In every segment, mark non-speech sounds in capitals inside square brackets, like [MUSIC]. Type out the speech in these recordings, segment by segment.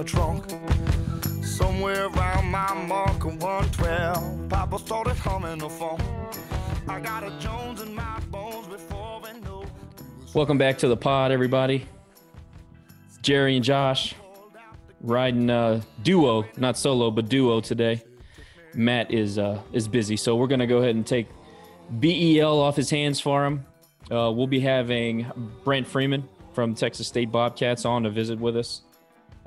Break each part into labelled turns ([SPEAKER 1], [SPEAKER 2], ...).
[SPEAKER 1] a trunk. Somewhere around my mark of 112, Papa started humming a phone. I got a Jones in my bones before we know.
[SPEAKER 2] Welcome back to the pod, everybody. Jerry and Josh riding uh, duo, not solo, but duo today. Matt is uh, is busy, so we're gonna go ahead and take BEL off his hands for him. Uh, we'll be having Brant Freeman from Texas State Bobcats on to visit with us.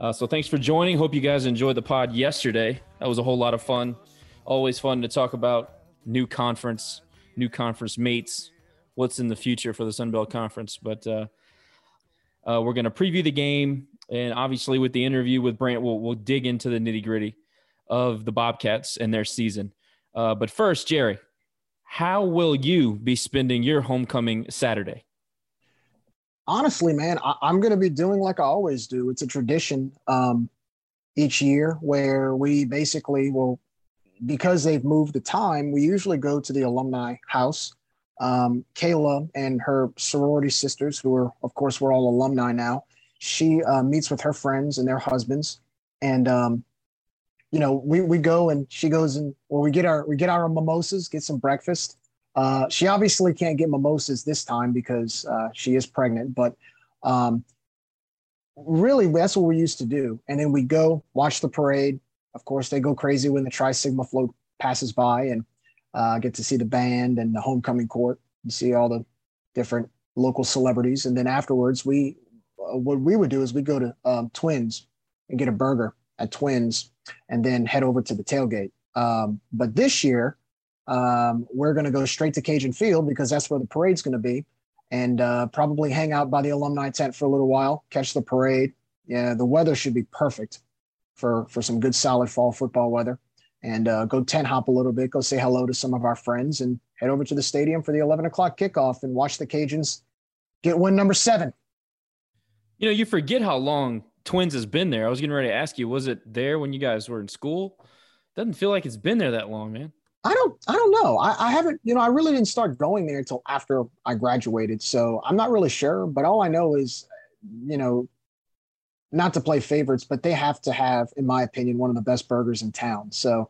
[SPEAKER 2] Uh, so thanks for joining. Hope you guys enjoyed the pod yesterday. That was a whole lot of fun. Always fun to talk about new conference, new conference mates, what's in the future for the Sun Belt Conference. But uh, uh, we're going to preview the game, and obviously with the interview with Brant, we'll, we'll dig into the nitty gritty of the Bobcats and their season. Uh, but first, Jerry, how will you be spending your homecoming Saturday?
[SPEAKER 3] Honestly, man, I, am going to be doing like I always do. It's a tradition um, each year where we basically will, because they've moved the time, we usually go to the alumni house. Um, Kayla and her sorority sisters, who are, of course, we're all alumni now, she uh, meets with her friends and their husbands. And, um, you know, we, we go and she goes and, well, we get our, we get our mimosas, get some breakfast. Uh, she obviously can't get mimosas this time because uh, she is pregnant, but um, really that's what we used to do. And then we go watch the parade. Of course, they go crazy when the Tri Sigma float passes by and uh, get to see the band and the homecoming court see all the different local celebrities. And then afterwards, we uh, what we would do is we go to um, Twins and get a burger at Twins and then head over to the tailgate. Um, but this year, um, we're going to go straight to Cajun Field because that's where the parade's going to be, and uh, probably hang out by the alumni tent for a little while, catch the parade. Yeah, the weather should be perfect for for some good solid fall football weather, and uh, go tent hop a little bit, go say hello to some of our friends, and head over to the stadium for the 11 o'clock kickoff and watch the Cajuns get win number seven.
[SPEAKER 2] You know, you forget how long Twins has been there. I was getting ready to ask you, was it there when you guys were in school? Doesn't feel like it's been there that long, man.
[SPEAKER 3] I don't I don't know. I, I, haven't, you know, I really didn't start going there until after I graduated. So I'm not really sure. But all I know is, you know, not to play favorites, but they have to have, in my opinion, one of the best burgers in town. So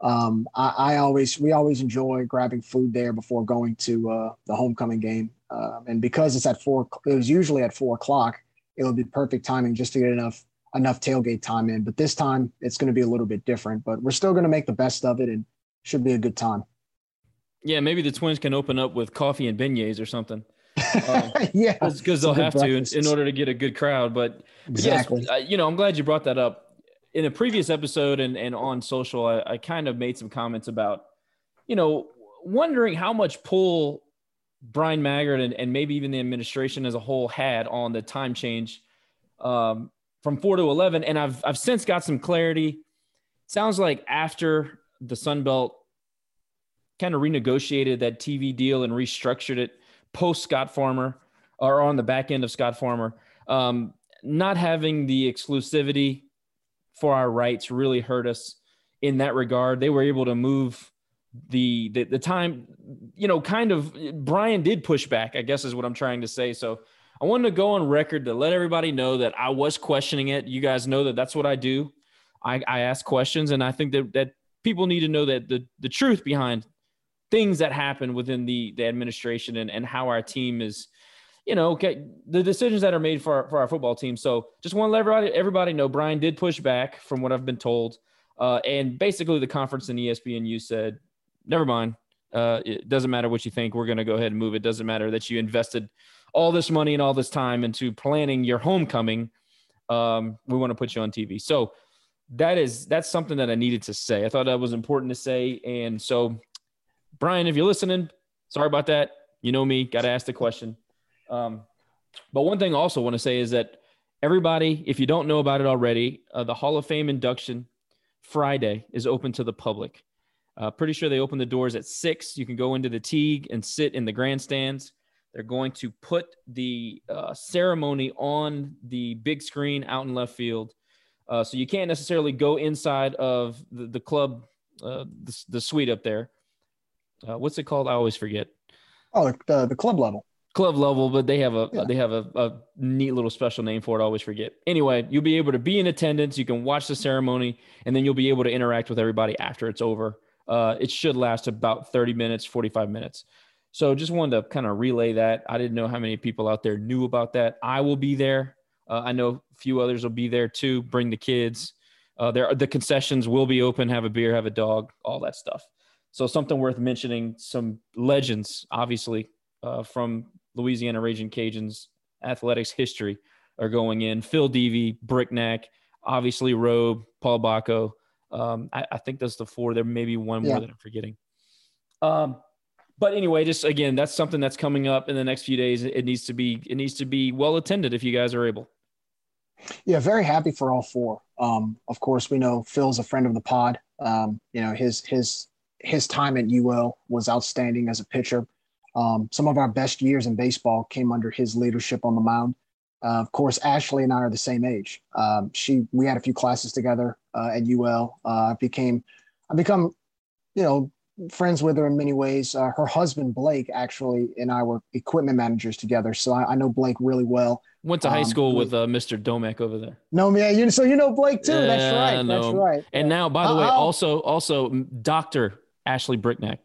[SPEAKER 3] um, I, I, always we always enjoy grabbing food there before going to uh, the homecoming game. Uh, and because it's at four, it was usually at four o'clock. It would be perfect timing just to get enough enough tailgate time in. But this time it's going to be a little bit different. But we're still going to make the best of it and should be a good time.
[SPEAKER 2] Yeah, maybe the Twins can open up with coffee and beignets or something. Um, [LAUGHS]
[SPEAKER 3] yeah,
[SPEAKER 2] because they'll have to in, in, order to get a good crowd. But
[SPEAKER 3] exactly,
[SPEAKER 2] yes, uh, you know, I'm glad you brought that up. In a previous episode and, and on social, I, I kind of made some comments about, you know, wondering how much pull Bryan Maggard and, and maybe even the administration as a whole had on the time change um, from four to 11. And I've, I've since got some clarity. Sounds like after the Sun Belt kind of renegotiated that TV deal and restructured it post Scott Farmer or on the back end of Scott Farmer. Um, not having the exclusivity for our rights really hurt us in that regard. They were able to move the, the the time, you know, kind of Bryan did push back, I guess is what I'm trying to say. So I wanted to go on record to let everybody know that I was questioning it. You guys know that that's what I do. I, I ask questions, and I think that that people need to know that the the truth behind things that happen within the the administration and, and how our team is you know okay the decisions that are made for our, for our football team. So just want to let everybody everybody know Bryan did push back from what i've been told. Uh, and basically the conference and espnu said never mind. Uh, it doesn't matter what you think. We're going to go ahead and move. It doesn't matter that you invested all this money and all this time into planning your homecoming. Um, we want to put you on tv so that is that's something that I needed to say. I thought that was important to say. And so, Bryan, if you're listening, sorry about that. You know me, got to ask the question. Um, but one thing I also want to say is that everybody, if you don't know about it already, uh, the Hall of Fame induction Friday is open to the public. Uh, pretty sure they open the doors at six. You can go into the Tigue and sit in the grandstands. They're going to put the uh, ceremony on the big screen out in left field. Uh, so you can't necessarily go inside of the, the club, uh, the, the suite up there. Uh, what's it called? I always forget.
[SPEAKER 3] Oh, the, the club level.
[SPEAKER 2] club level, but they have a yeah. they have a, a, neat little special name for it. I always forget. Anyway, you'll be able to be in attendance. You can watch the ceremony, and then you'll be able to interact with everybody after it's over. Uh, it should last about 30 minutes, 45 minutes. So just wanted to kind of relay that. I didn't know how many people out there knew about that. I will be there. Uh, I know a few others will be there too. Bring the kids. Uh, there, the concessions will be open. Have a beer, have a dog, all that stuff. So something worth mentioning. Some legends, obviously, uh, from Louisiana Raging Cajuns athletics history are going in. Phil Devey, Brignac, obviously Robe, Paul Bako. Um, I, I, think that's the four. There may be one more that I'm forgetting. Um, but anyway, just again, that's something that's coming up in the next few days. It needs to be it needs to be well attended if you guys are able.
[SPEAKER 3] Yeah, very happy for all four. Um, of course, we know Phil's a friend of the pod. Um, you know his his his time at UL was outstanding as a pitcher. Um, some of our best years in baseball came under his leadership on the mound. Uh, of course, Ashley and I are the same age. Um, she, we had a few classes together uh, at UL. Uh, I became, I become, you know, friends with her in many ways. Uh, her husband Blake actually and I were equipment managers together, so I, I know Blake really well.
[SPEAKER 2] Went to high um, school with uh, Mr. Domek over there.
[SPEAKER 3] No, yeah, you so you know Blake too. Yeah, That's right. That's right.
[SPEAKER 2] And now, by the way, also also Doctor Ashley Brignac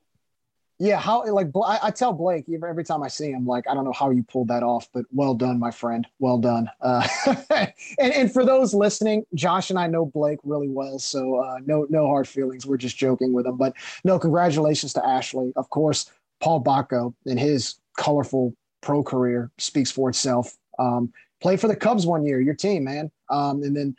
[SPEAKER 3] yeah, how like I, I, tell Blake every time I see him, like I don't know how you pulled that off, but well done, my friend, well done. Uh, [LAUGHS] and and for those listening, Josh and I know Blake really well, so uh, no no hard feelings. We're just joking with him, but no, congratulations to Ashley. Of course, Paul Bako and his colorful pro career speaks for itself. Um, played for the Cubs one year, your team, man, um, and then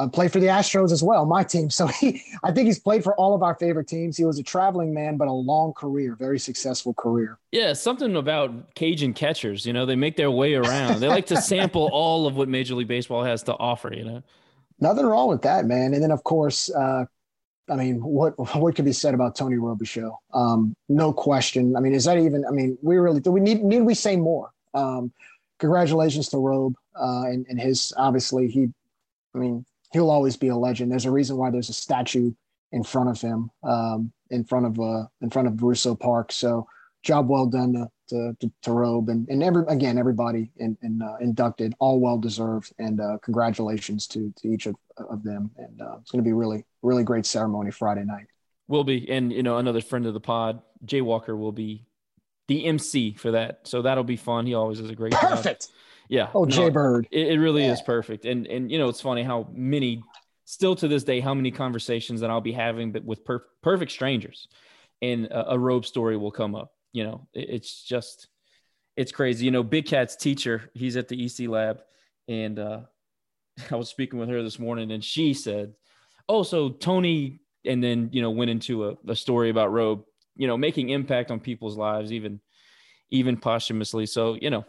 [SPEAKER 3] uh, played for the Astros as well, my team. [LAUGHS] So he, I think he's played for all of our favorite teams. He was a traveling man, but a long career, very successful career.
[SPEAKER 2] Yeah, something about Cajun catchers. You know, they make their way around. They like to [LAUGHS] sample all of what Major League Baseball has to offer. You know,
[SPEAKER 3] nothing wrong with that, man. And then of course, uh, I mean, what what could be said about Tony Robichaux? Um, no question. I mean, is that even? I mean, we really do we need need we say more? Um, congratulations to Robe uh, and, and his obviously he. I mean, he'll always be a legend. There's a reason why there's a statue in front of him, um, in front of uh, in front of Russo Park. So job well done to to, to, to Robe and and every again everybody in, in uh, inducted, all well deserved, and uh, congratulations to to each of, of them. And uh, it's going to be really really great ceremony Friday night.
[SPEAKER 2] Will be, and you know another friend of the pod, Jay Walker, will be the MC for that. So that'll be fun. He always does a great
[SPEAKER 3] Perfect.
[SPEAKER 2] Job. Yeah.
[SPEAKER 3] Oh, no, Jay Bird.
[SPEAKER 2] It, it really yeah. is perfect. And and you know, it's funny how many still to this day, how many conversations that I'll be having but with per- perfect strangers and a, a, robe story will come up. You know, it, it's just it's crazy. You know, Big Cat's teacher, he's at the EC lab, and uh [LAUGHS] I was speaking with her this morning and she said, Oh, so Tony and then you know went into a, a story about robe you know making impact on people's lives even even posthumously so you know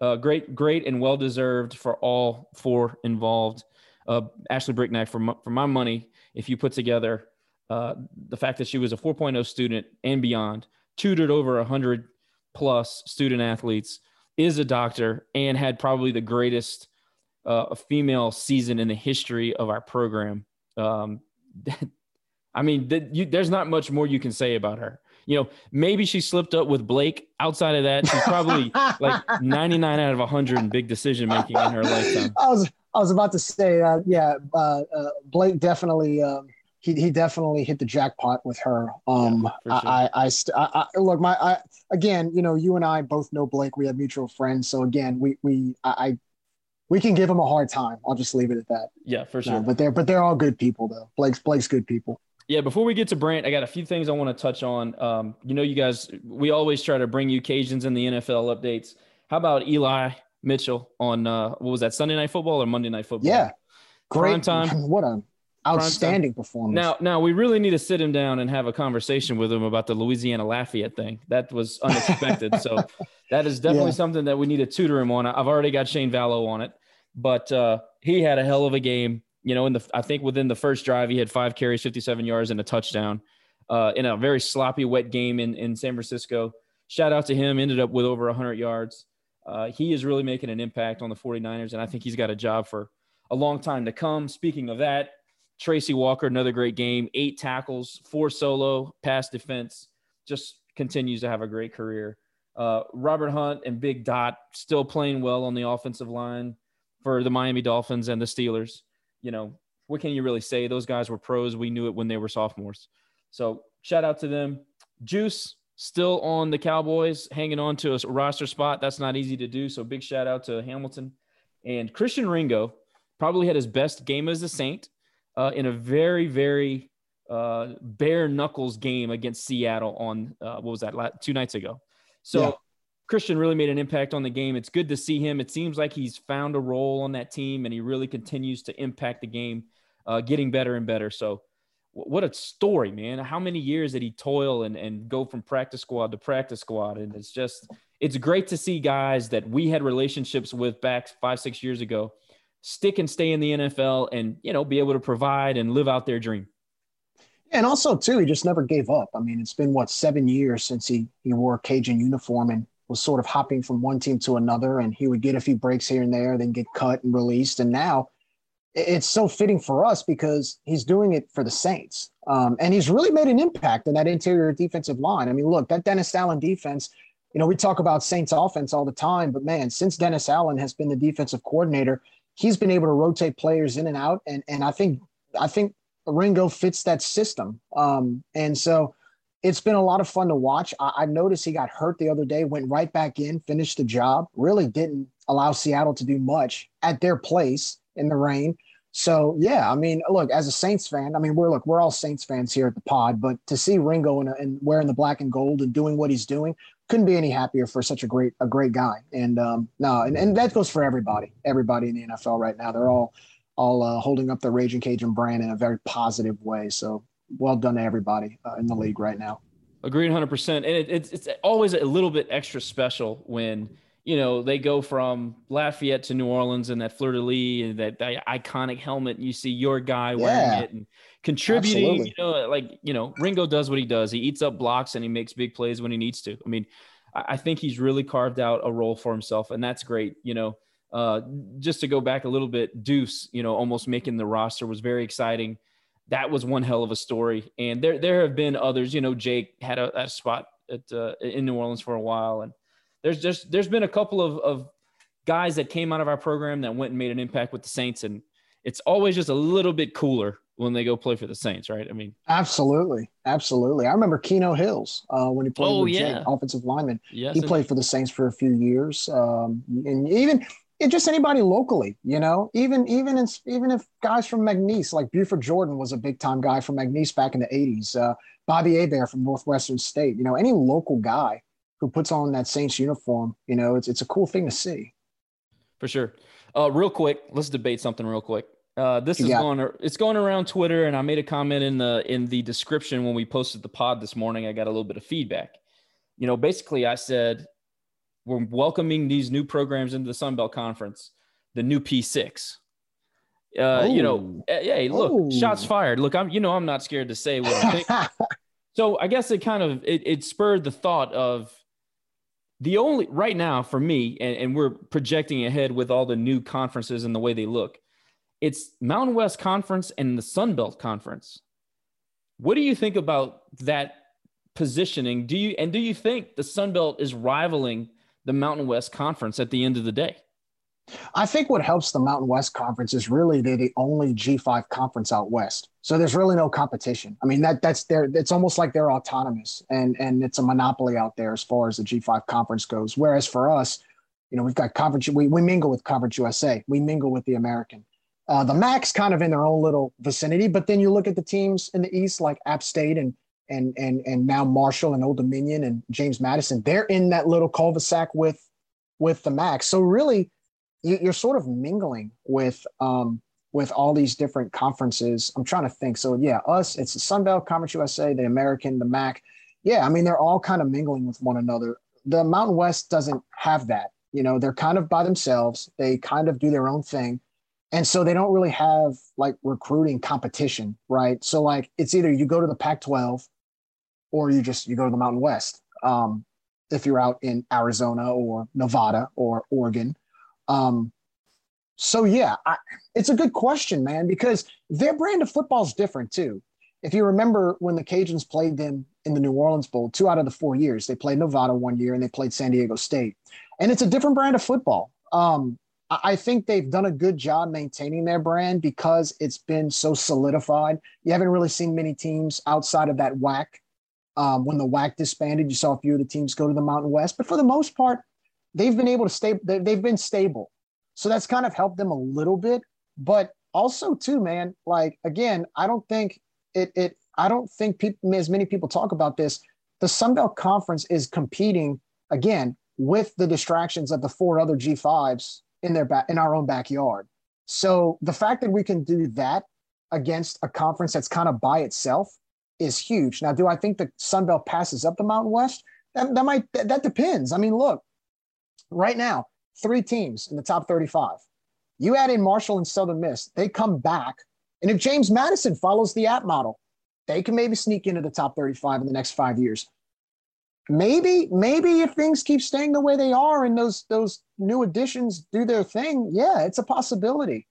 [SPEAKER 2] uh, great, great, and well deserved for all four involved. Uh, Ashley Brignac, for, for my money, if you put together uh, the fact that she was a 4.0 student and beyond, tutored over 100 plus student athletes, is a doctor, and had probably the greatest uh, female season in the history of our program. Um, [LAUGHS] I mean, th- you, there's not much more you can say about her you know, maybe she slipped up with Blake. Outside of that, she's probably like [LAUGHS] 99 out of 100 in big decision making in her lifetime.
[SPEAKER 3] I was I was about to say, uh, yeah, uh, uh, Blake definitely. Um, he, he definitely hit the jackpot with her. Um, yeah, sure. I, I, st- I, I, look, my, I, again, you know, you and I both know Blake. We have mutual friends. So again, we, we, I, I we can give him a hard time. I'll just leave it at that.
[SPEAKER 2] Yeah, for sure. No,
[SPEAKER 3] but they're, but they're all good people though. Blake's, Blake's good people.
[SPEAKER 2] Yeah, before we get to Brant, I got a few things I want to touch on. Um, you know, you guys, we always try to bring you Cajuns in the NFL updates. How about Eli Mitchell on uh, what was that Sunday Night Football or Monday Night Football?
[SPEAKER 3] Yeah, great Prime time. [LAUGHS] What a outstanding performance.
[SPEAKER 2] Now, now we really need to sit him down and have a conversation with him about the Louisiana Lafayette thing. That was unexpected. so [LAUGHS] that is definitely yeah. something that we need to tutor him on. I've already got Shane Vallow on it, but uh, he had a hell of a game you know, in the I think within the first drive, he had five carries, 57 yards, and a touchdown uh, in a very sloppy, wet game in, in San Francisco. Shout out to him, ended up with over 100 yards. Uh, he is really making an impact on the 49ers, and I think he's got a job for a long time to come. Speaking of that, Tracy Walker, another great game, eight tackles, four solo, pass defense, just continues to have a great career. Uh, Robert Hunt and Big Dot still playing well on the offensive line for the Miami Dolphins and the Steelers. You know, what can you really say? Those guys were pros. We knew it when they were sophomores. So shout out to them. Juice still on the Cowboys, hanging on to a roster spot. That's not easy to do. So big shout out to Hamilton and Christian Ringo. Probably had his best game as a Saint uh, in a very, very uh, bare knuckles game against Seattle on uh, what was that two nights ago. So. Christian really made an impact on the game. It's good to see him. It seems like he's found a role on that team, and he really continues to impact the game, uh, getting better and better. So what a story, man. How many years did he toil and, and go from practice squad to practice squad? And it's just, it's great to see guys that we had relationships with back five, six years ago stick and stay in the NFL and, you know, be able to provide and live out their dream.
[SPEAKER 3] And also, too, he just never gave up. I mean, it's been what seven years since he he wore a Cajun uniform and was sort of hopping from one team to another. And he would get a few breaks here and there, then get cut and released. And now it's so fitting for us because he's doing it for the Saints. Um, and he's really made an impact in that interior defensive line. I mean, look, that Dennis Allen defense, you know, we talk about Saints offense all the time, but man, since Dennis Allen has been the defensive coordinator, he's been able to rotate players in and out. And, and I think, I think Ringo fits that system. Um, and so it's been a lot of fun to watch. I, I noticed he got hurt the other day, went right back in, finished the job, really didn't allow Seattle to do much at their place in the rain. So yeah, I mean, look, as a Saints fan, I mean, we're look, we're all Saints fans here at the pod, but to see Ringo and, wearing the black and gold and doing what he's doing, couldn't be any happier for such a great a great guy. And um, no, and, and that goes for everybody, everybody in the NFL right now. They're all all uh, holding up the Raging Cajun brand in a very positive way. So well done to everybody uh, in the league right now.
[SPEAKER 2] Agreed, hundred percent. And it, it's it's always a little bit extra special when you know, they go from Lafayette to New Orleans and that fleur de lis and that, that iconic helmet. And you see your guy wearing yeah, it and contributing. Absolutely. You know, like you know, Ringo does what he does. He eats up blocks and he makes big plays when he needs to. I mean, I, I think he's really carved out a role for himself, and that's great. You know, uh, just to go back a little bit, Deuce, you know, almost making the roster was very exciting. That was one hell of a story, and there there have been others. You know, Jake had a, a spot at uh, in New Orleans for a while, and there's just there's been a couple of, of guys that came out of our program that went and made an impact with the Saints, and it's always just a little bit cooler when they go play for the Saints, right? I mean,
[SPEAKER 3] absolutely, absolutely. I remember Keno Hills uh, when he played oh, with yeah. Jake, offensive lineman. Yes, he played for the Saints for a few years, um, and even just anybody locally, you know, even even in, even if guys from McNeese, like Buford Jordan was a big time guy from McNeese back in the '80s. Uh, Bobby Hebert from Northwestern State, you know, any local guy who puts on that Saints uniform, you know, it's it's a cool thing to see.
[SPEAKER 2] For sure. Uh, real quick, let's debate something real quick. Uh, this is going it's going around Twitter, and I made a comment in the in the description when we posted the pod this morning. I got a little bit of feedback. You know, basically, I said we're welcoming these new programs into the Sun Belt Conference, the new P6. Uh, you know, hey, look, Ooh. shots fired. Look, I'm, you know, I'm not scared to say what I think. [LAUGHS] so I guess it kind of it, it spurred the thought of the only right now for me, and, and we're projecting ahead with all the new conferences and the way they look, it's Mountain West Conference and the Sun Belt Conference. What do you think about that positioning? Do you and do you think the Sun Belt is rivaling the Mountain West Conference at the end of the day?
[SPEAKER 3] I think what helps the Mountain West Conference is really they're the only G5 conference out west. So there's really no competition. I mean, that that's their it's almost like they're autonomous and and it's a monopoly out there as far as the G5 conference goes. Whereas for us, you know, we've got conference we, we mingle with Conference USA, we mingle with the American. Uh, the MAC's kind of in their own little vicinity, but then you look at the teams in the East like App State and and and and now Marshall and Old Dominion and James Madison. They're in that little cul-de-sac with with the MAC. So really, you, are sort of mingling with um, with all these different conferences. I'm trying to think. So yeah, us, it's the Sun Belt Conference USA, the American, the MAC. Yeah, I mean they're all kind of mingling with one another. The Mountain West doesn't have that. You know, they're kind of by themselves. They kind of do their own thing. And so they don't really have like recruiting competition, right? So like it's either you go to the Pac-12 or you just you go to the Mountain West. Um, if you're out in Arizona or Nevada or Oregon, um, so yeah, I, it's a good question, man, because their brand of football is different too. if you remember when the Cajuns played them in the New Orleans Bowl, two out of the four years, they played Nevada one year and they played San Diego State. And it's a different brand of football. Um, I think they've done a good job maintaining their brand because it's been so solidified. You haven't really seen many teams outside of that WAC. Um, when the WAC disbanded, you saw a few of the teams go to the Mountain West, but for the most part, they've been able to stay. They've been stable, so that's kind of helped them a little bit. But also, too, man, like again, I don't think it. It. I don't think people, as many people talk about this. The Sun Belt Conference is competing again with the distractions of the four other G5s in their back in our own backyard. So the fact that we can do that against a conference that's kind of by itself is huge. Now, do I think the Sun Belt passes up the Mountain West? That, that might that, that depends. I mean, look, right now, three teams in the top 35. You add in Marshall and Southern Miss, they come back. And if James Madison follows the app model, they can maybe sneak into the top 35 in the next five years maybe maybe if things keep staying the way they are and those those new additions do their thing yeah it's a possibility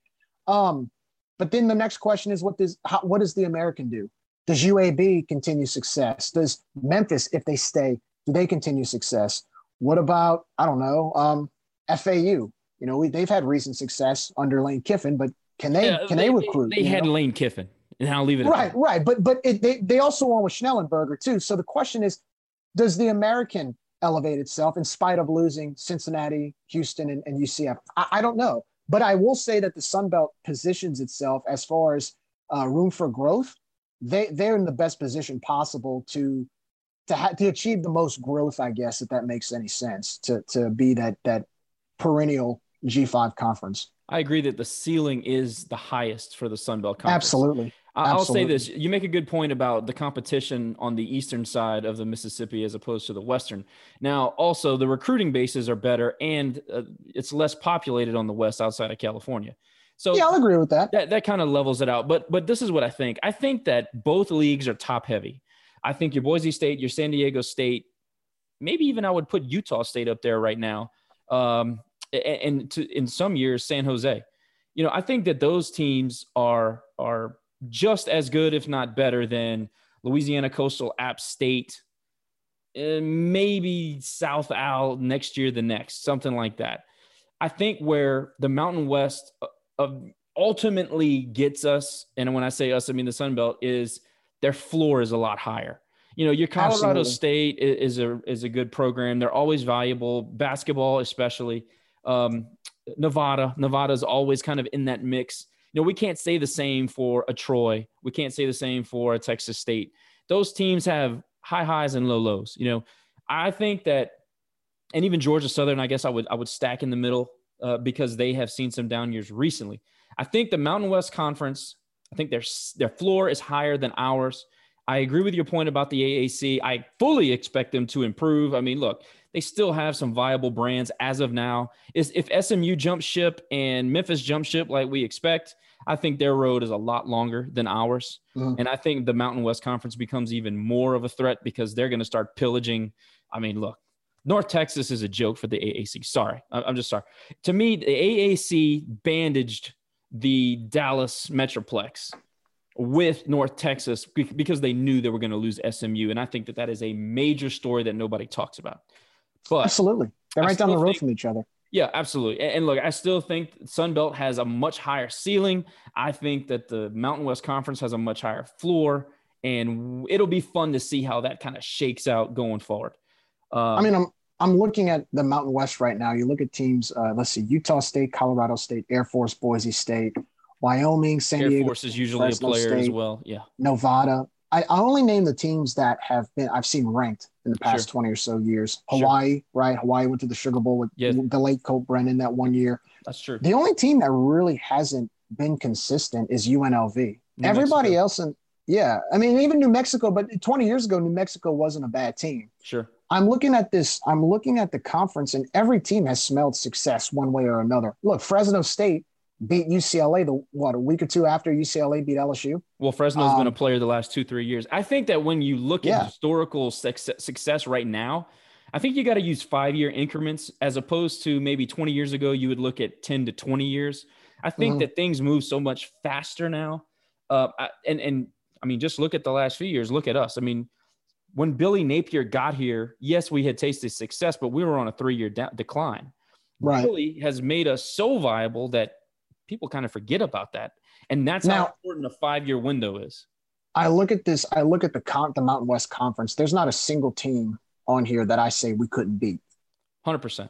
[SPEAKER 3] um but then the next question is what does how, what does the american do does uab continue success does memphis if they stay do they continue success what about i don't know um fau you know we, they've had recent success under lane kiffin but can they yeah, can they, they recruit
[SPEAKER 2] they, they had know? lane kiffin and I'll leave it
[SPEAKER 3] right, right. But but it, they they also won with Schnellenberger too. So the question is, does the American elevate itself in spite of losing Cincinnati, Houston, and, and UCF? I, I, don't know. But I will say that the Sun Belt positions itself as far as uh, room for growth. They they're in the best position possible to to ha- to achieve the most growth, I guess, if that makes any sense. To to be that that perennial G5 conference.
[SPEAKER 2] I agree that the ceiling is the highest for the Sun Belt Conference.
[SPEAKER 3] Absolutely.
[SPEAKER 2] I'll say this: you make a good point about the competition on the eastern side of the Mississippi as opposed to the western. Now, also the recruiting bases are better, and uh, it's less populated on the west outside of California. So
[SPEAKER 3] yeah, I'll agree with that.
[SPEAKER 2] That that kind of levels it out. But but this is what I think. I think that both leagues are top heavy. I think your Boise State, your San Diego State, maybe even I would put Utah State up there right now. Um, and, and to, in some years, San Jose. You know, I think that those teams are are just as good, if not better, than Louisiana Coastal, App State, maybe South Al next year, the next, something like that. I think where the Mountain West uh, ultimately gets us, and when I say us, I mean the Sun Belt, is their floor is a lot higher. You know, your Colorado Absolutely. State is a is a good program. They're always valuable, basketball especially. Um, Nevada, Nevada is always kind of in that mix you know, we can't say the same for a Troy. We can't say the same for a Texas State. Those teams have high highs and low lows. You know, I think that, and even Georgia Southern, I guess I would I would stack in the middle uh, because they have seen some down years recently. I think the Mountain West Conference, I think their their floor is higher than ours. I agree with your point about the AAC. I fully expect them to improve. I mean, look, they still have some viable brands as of now. Is if SMU jump ship and Memphis jump ship like we expect, I think their road is a lot longer than ours. Mm-hmm. And I think the Mountain West Conference becomes even more of a threat because they're going to start pillaging. I mean, look, North Texas is a joke for the AAC. Sorry, I'm just sorry. To me, the AAC bandaged the Dallas Metroplex with North Texas because they knew they were going to lose SMU. And I think that that is a major story that nobody talks about.
[SPEAKER 3] But absolutely, they're right down the road think, from each other.
[SPEAKER 2] Yeah, absolutely. And, look, I still think Sun Belt has a much higher ceiling. I think that the Mountain West Conference has a much higher floor, and it'll be fun to see how that kind of shakes out going forward.
[SPEAKER 3] I mean, I'm I'm looking at the Mountain West right now. You look at teams. Uh, let's see: Utah State, Colorado State, Air Force, Boise State, Wyoming, San
[SPEAKER 2] Air
[SPEAKER 3] Diego.
[SPEAKER 2] Air Force is usually Fresno a player State, as well. Yeah.
[SPEAKER 3] Nevada. I, I only name the teams that have been I've seen ranked in the past sure. 20 or so years. Hawaii, sure. right? Hawaii went to the Sugar Bowl with yeah. the late Colt Brennan that one year.
[SPEAKER 2] That's true.
[SPEAKER 3] The only team that really hasn't been consistent is UNLV. New Everybody Mexico. else, in, yeah, I mean, even New Mexico, but 20 years ago, New Mexico wasn't a bad team.
[SPEAKER 2] Sure.
[SPEAKER 3] I'm looking at this, I'm looking at the conference, and every team has smelled success one way or another. Look, Fresno State beat UCLA the what a week or two after UCLA beat LSU.
[SPEAKER 2] Well, Fresno's um, been a um, player the last two three years. I think that when you look yeah. at historical success, success right now, I think you got to use five year increments as opposed to maybe 20 years ago you would look at 10 to 20 years. I think mm-hmm. that things move so much faster now, uh, and and I mean, just look at the last few years. Look at us. I mean, when Billy Napier got here, yes, we had tasted success, but we were on a three-year de- decline.
[SPEAKER 3] Right.
[SPEAKER 2] Billy has made us so viable that people kind of forget about that, and that's how
[SPEAKER 3] Now-
[SPEAKER 2] important a five-year window is.
[SPEAKER 3] I look at this. I look at the con- the Mountain West Conference. There's not a single team on here that I say we couldn't beat.
[SPEAKER 2] Hundred percent.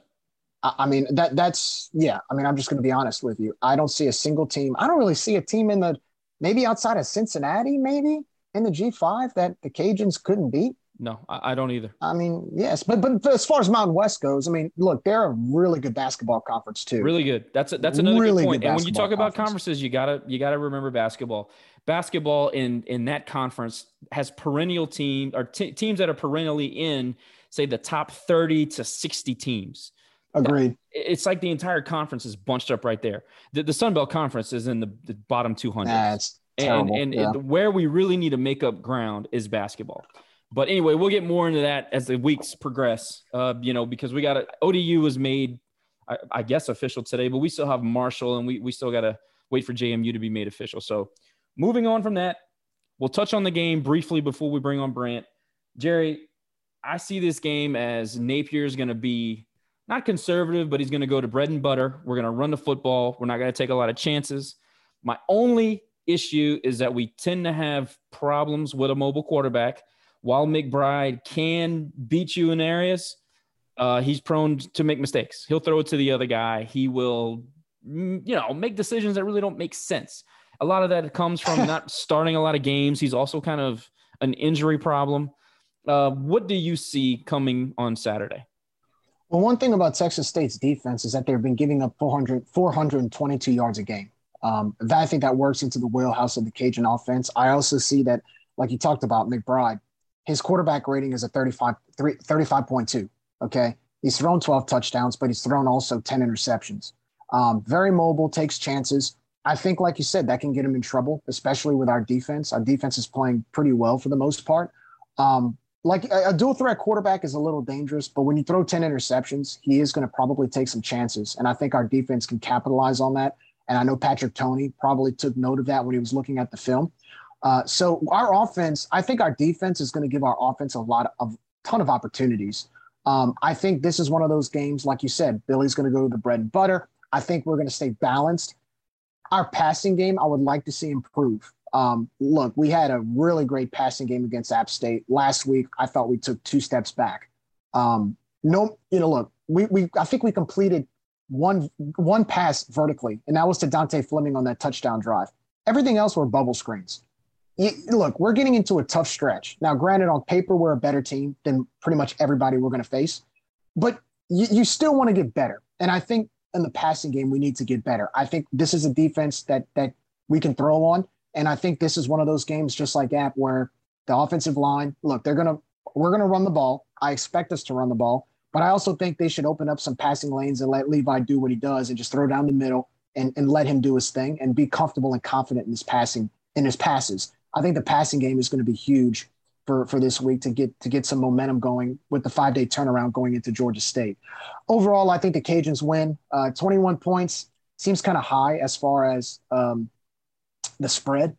[SPEAKER 3] I, I mean that that's yeah. I mean I'm just going to be honest with you. I don't see a single team. I don't really see a team in the maybe outside of Cincinnati, maybe in the G5 that the Cajuns couldn't beat.
[SPEAKER 2] No, I, I don't either.
[SPEAKER 3] I mean, yes, but but as far as Mountain West goes, I mean, look, they're a really good basketball conference too.
[SPEAKER 2] Really good. That's a, that's another
[SPEAKER 3] Really
[SPEAKER 2] good point.
[SPEAKER 3] good
[SPEAKER 2] And when you talk
[SPEAKER 3] basketball
[SPEAKER 2] about
[SPEAKER 3] conference.
[SPEAKER 2] conferences, you gotta you gotta remember basketball. Basketball in in that conference has perennial team or te- teams that are perennially in say the top thirty to sixty teams.
[SPEAKER 3] Agreed.
[SPEAKER 2] It's like the entire conference is bunched up right there. The, the Sun Belt Conference is in the, the bottom two hundred.
[SPEAKER 3] That's
[SPEAKER 2] and
[SPEAKER 3] terrible.
[SPEAKER 2] and
[SPEAKER 3] yeah.
[SPEAKER 2] it- where we really need to make up ground is basketball. But anyway, we'll get more into that as the weeks progress. Uh, you know, because we got ODU was made, I, I guess, official today, but we still have Marshall, and we we still got to wait for JMU to be made official. So, moving on from that, we'll touch on the game briefly before we bring on Brant. Jerry, I see this game as Napier is going to be not conservative, but he's going to go to bread and butter. We're going to run the football. We're not going to take a lot of chances. My only issue is that we tend to have problems with a mobile quarterback. While McBride can beat you in areas, uh, he's prone to make mistakes. He'll throw it to the other guy. He will, mm, you know, make decisions that really don't make sense. A lot of that comes from not [LAUGHS] starting a lot of games. He's also kind of an injury problem. Uh, what do you see coming on Saturday?
[SPEAKER 3] Well, one thing about Texas State's defense is that they've been giving up 400, 422 yards a game. Um, that, I think that works into the wheelhouse of the Cajun offense. I also see that, like you talked about, McBride, his quarterback rating is a 35, three- 35.2. Okay. He's thrown 12 touchdowns, but he's thrown also 10 interceptions. Um, very mobile, takes chances. I think, like you said, that can get him in trouble, especially with our defense. Our defense is playing pretty well for the most part. Um, like a, a dual threat quarterback is a little dangerous, but when you throw 10 interceptions, he is going to probably take some chances. And I think our defense can capitalize on that. And I know Patrick Toney probably took note of that when he was looking at the film. Uh, so our offense, I think our defense is going to give our offense a lot of ton of opportunities. Um, I think this is one of those games, like you said, Billy's going to go to the bread and butter. I think we're going to stay balanced. Our passing game, I would like to see improve. Um, look, we had a really great passing game against App State last week. I thought we took two steps back. Um, no, you know, look, we we I think we completed one one pass vertically, and that was to Dontae Fleming on that touchdown drive. Everything else were bubble screens. Look, we're getting into a tough stretch now. Granted, on paper, we're a better team than pretty much everybody we're going to face, but you, you still want to get better. And I think in the passing game, we need to get better. I think this is a defense that that we can throw on. And I think this is one of those games, just like App, where the offensive line, look, they're gonna we're gonna run the ball. I expect us to run the ball, but I also think they should open up some passing lanes and let Levi do what he does and just throw down the middle and, and let him do his thing and be comfortable and confident in his passing in his passes. I think the passing game is going to be huge for, for this week to get to get some momentum going with the five day turnaround going into Georgia State. Overall, I think the Cajuns win. Uh, 21 points seems kind of high as far as um, the spread.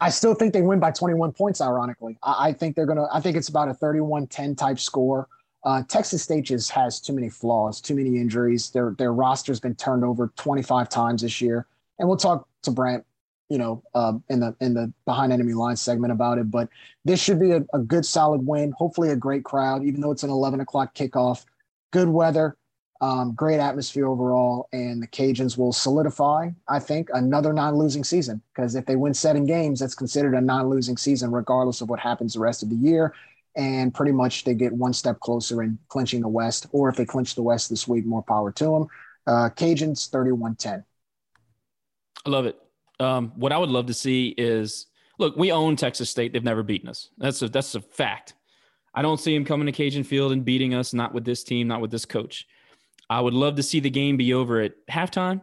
[SPEAKER 3] I still think they win by 21 points, ironically. I, I think they're going to, I think it's about a 31 10 type score. Uh, Texas State just has too many flaws, too many injuries. Their, their roster's been turned over 25 times this year. And we'll talk to Brant, you know, uh, in the in the behind enemy line segment about it. But this should be a, a good, solid win. Hopefully, a great crowd, even though it's an 11 o'clock kickoff. Good weather, um, great atmosphere overall, and the Cajuns will solidify, I think, another non-losing season. Because if they win seven games, that's considered a non-losing season, regardless of what happens the rest of the year. And pretty much they get one step closer in clinching the West. Or if they clinch the West this week, more power to them. Uh, Cajuns 31-10.
[SPEAKER 2] I love it. Um, what I would love to see is look, we own Texas State. They've never beaten us. That's a that's a fact. I don't see them coming to Cajun Field and beating us, not with this team, not with this coach. I would love to see the game be over at halftime.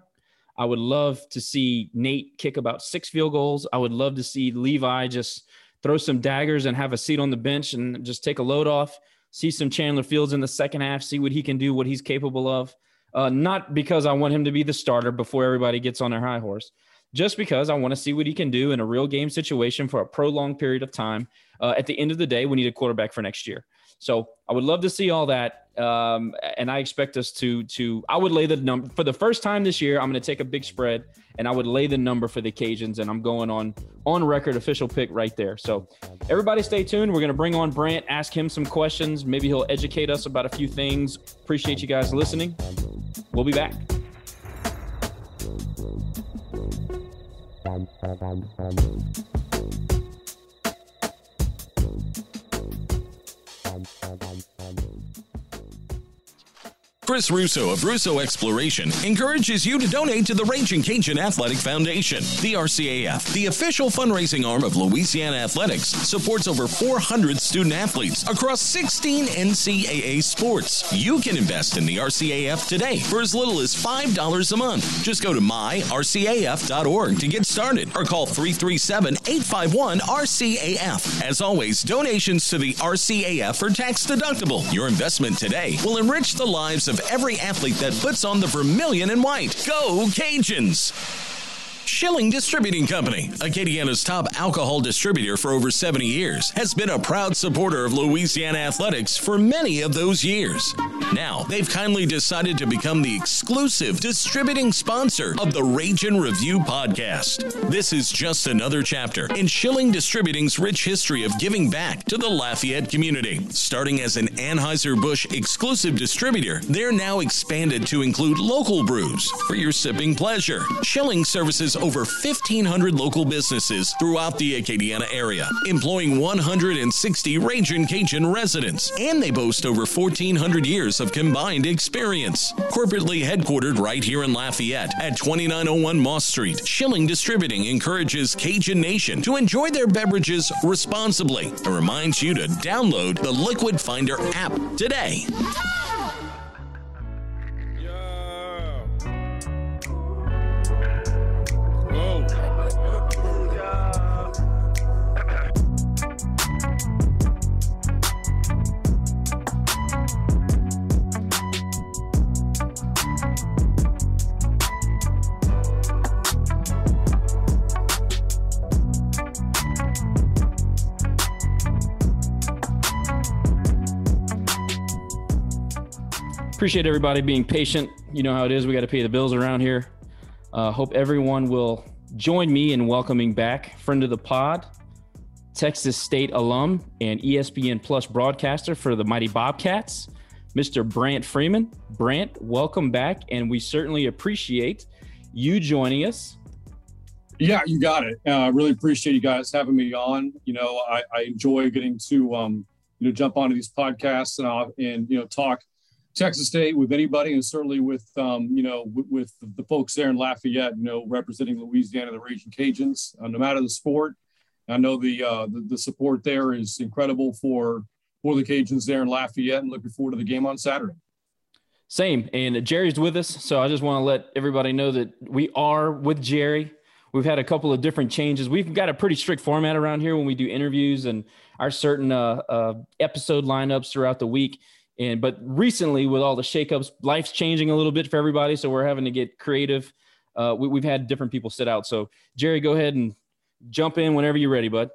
[SPEAKER 2] I would love to see Nate kick about six field goals. I would love to see Levi just throw some daggers and have a seat on the bench and just take a load off. See some Chandler Fields in the second half, see what he can do, what he's capable of. Uh, not because I want him to be the starter before everybody gets on their high horse. just because I want to see what he can do in a real game situation for a prolonged period of time. Uh, at the end of the day, we need a quarterback for next year. So I would love to see all that. Um, and I expect us to to I would lay the number for the first time this year. I'm going to take a big spread, and I would lay the number for the Cajuns, and I'm going on on record official pick right there. So everybody, stay tuned. We're going to bring on Brant, ask him some questions. Maybe he'll educate us about a few things. Appreciate you guys listening. We'll be back. Bum, bum, bum.
[SPEAKER 4] Chris Russo of Russo Exploration encourages you to donate to the Raging Cajun Athletic Foundation. The RCAF, the official fundraising arm of Louisiana Athletics, supports over 400 student athletes across 16 NCAA sports. You can invest in the RCAF today for as little as $5 a month. Just go to myrcaf.org to get started or call 337 851 RCAF. As always, donations to the RCAF are tax deductible. Your investment today will enrich the lives of every athlete that puts on the vermilion and white. Go Cajuns! Schilling Distributing Company, Acadiana's top alcohol distributor for over 70 years, has been a proud supporter of Louisiana athletics for many of those years. Now, they've kindly decided to become the exclusive distributing sponsor of the Ragin' Review podcast. This is just another chapter in Schilling Distributing's rich history of giving back to the Lafayette community. Starting as an Anheuser-Busch exclusive distributor, they're now expanded to include local brews for your sipping pleasure. Schilling services over 1,500 local businesses throughout the Acadiana area, employing 160 Ragin' Cajun residents, and they boast over 1,400 years of combined experience. Corporately headquartered right here in Lafayette at 2901 Moss Street, Schilling Distributing encourages Cajun Nation to enjoy their beverages responsibly and reminds you to download the Liquid Finder app today.
[SPEAKER 2] Appreciate everybody being patient. You know how it is. We got to pay the bills around here. Uh, hope everyone will join me in welcoming back friend of the pod, Texas State alum and ESPN Plus broadcaster for the Mighty Bobcats, Mr. Brant Freeman. Brant, welcome back, and we certainly appreciate you joining us.
[SPEAKER 5] Yeah, you got it. I uh, really appreciate you guys having me on. You know, I, I enjoy getting to um, you know jump onto these podcasts and uh, and you know talk Texas State with anybody, and certainly with um, you know with, with, the folks there in Lafayette, you know, representing Louisiana, the Raging Cajuns. Uh, no matter the sport, I know the, uh, the, the support there is incredible for for the Cajuns there in Lafayette, and looking forward to the game on Saturday.
[SPEAKER 2] Same, and Jerry's with us, so I just want to let everybody know that we are with Jerry. We've had a couple of different changes. We've got a pretty strict format around here when we do interviews and our certain uh, uh, episode lineups throughout the week and but recently, with all the shakeups, life's changing a little bit for everybody, so we're having to get creative. Uh, we, we've had different people sit out. So Jerry, go ahead and jump in whenever you're ready, bud.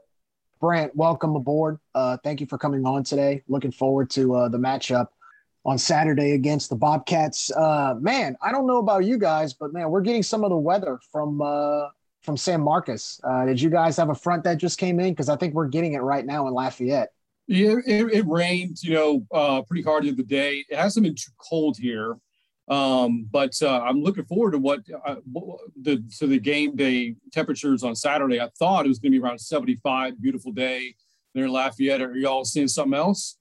[SPEAKER 3] Brant, welcome aboard. Uh, thank you for coming on today. Looking forward to uh, the matchup on Saturday against the Bobcats. Uh, man, I don't know about you guys, but man, we're getting some of the weather from uh, from San Marcos. Uh, did you guys have a front that just came in? Because I think we're getting it right now in Lafayette.
[SPEAKER 5] Yeah, it, it rained, you know, uh, pretty hard the other day. It hasn't been too cold here, um, but uh, I'm looking forward to what uh, the to the game day temperatures on Saturday. I thought it was going to be around 75, beautiful day there in Lafayette. Are y'all seeing something else?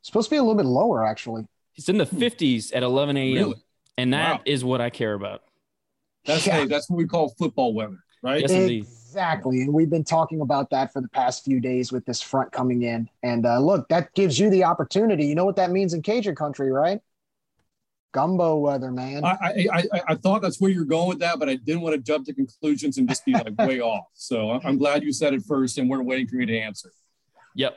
[SPEAKER 3] It's supposed to be a little bit lower, actually.
[SPEAKER 2] It's in the 50s at 11 a.m. Really? And that wow. is what I care about.
[SPEAKER 5] That's yeah. hey, that's what we call football weather, right?
[SPEAKER 2] Yes, indeed.
[SPEAKER 3] Exactly. And we've been talking about that for the past few days with this front coming in. And uh, look, that gives you the opportunity. You know what that means in Cajun country, right? Gumbo weather, man.
[SPEAKER 5] I, I, I, I thought that's where you're going with that, but I didn't want to jump to conclusions and just be like way [LAUGHS] off. So I'm glad you said it first and we're waiting for me to answer.
[SPEAKER 2] Yep.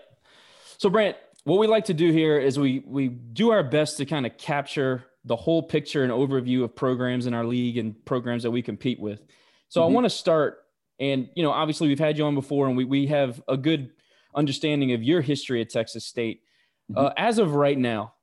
[SPEAKER 2] So Brant, what we like to do here is we we do our best to kind of capture the whole picture and overview of programs in our league and programs that we compete with. So mm-hmm. I want to start, and you know, obviously we've had you on before, and we we have a good understanding of your history at Texas State. Mm-hmm. Uh, as of right now,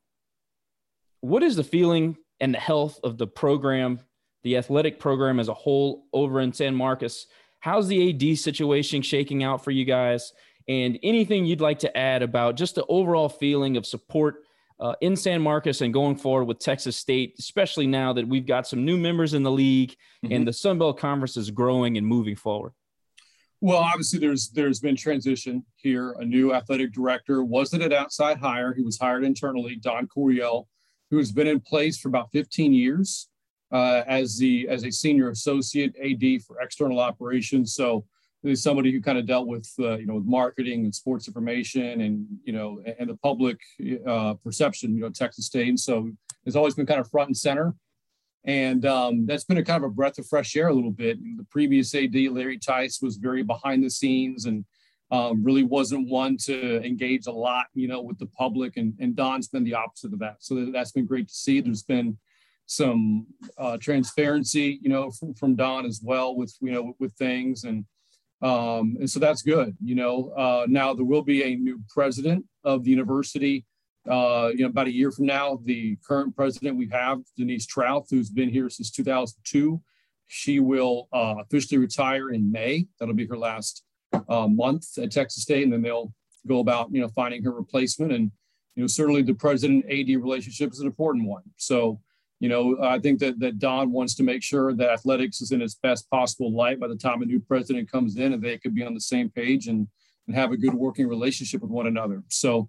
[SPEAKER 2] what is the feeling and the health of the program, the athletic program as a whole over in San Marcos? How's the AD situation shaking out for you guys? And anything you'd like to add about just the overall feeling of support uh, in San Marcos and going forward with Texas State, especially now that we've got some new members in the league mm-hmm. and the Sun Belt Conference is growing and moving forward?
[SPEAKER 5] Well, obviously, there's there's been transition here. A new athletic director wasn't an outside hire; he was hired internally. Don Coryell, who has been in place for about 15 years uh, as the as a senior associate AD for external operations. So there's somebody who kind of dealt with uh, you know with marketing and sports information and you know and the public uh, perception you know Texas State. And so it's always been kind of front and center. And um, that's been a kind of a breath of fresh air a little bit. The previous AD, Larry Teis, was very behind the scenes and um, really wasn't one to engage a lot, you know, with the public. And, and Don's been the opposite of that. So that's been great to see. There's been some uh, transparency, you know, from, from Don as well with, you know, with things. And, um, and so that's good, you know. Uh, now there will be a new president of the university uh, you know, about a year from now, the current president we have, Denise Trauth, who's been here since 2002, she will uh, officially retire in May. That'll be her last uh, month at Texas State, and then they'll go about, you know, finding her replacement. And you know, certainly the president-AD relationship is an important one. So, you know, I think that that Don wants to make sure that athletics is in its best possible light by the time a new president comes in, and they could be on the same page and and have a good working relationship with one another. So.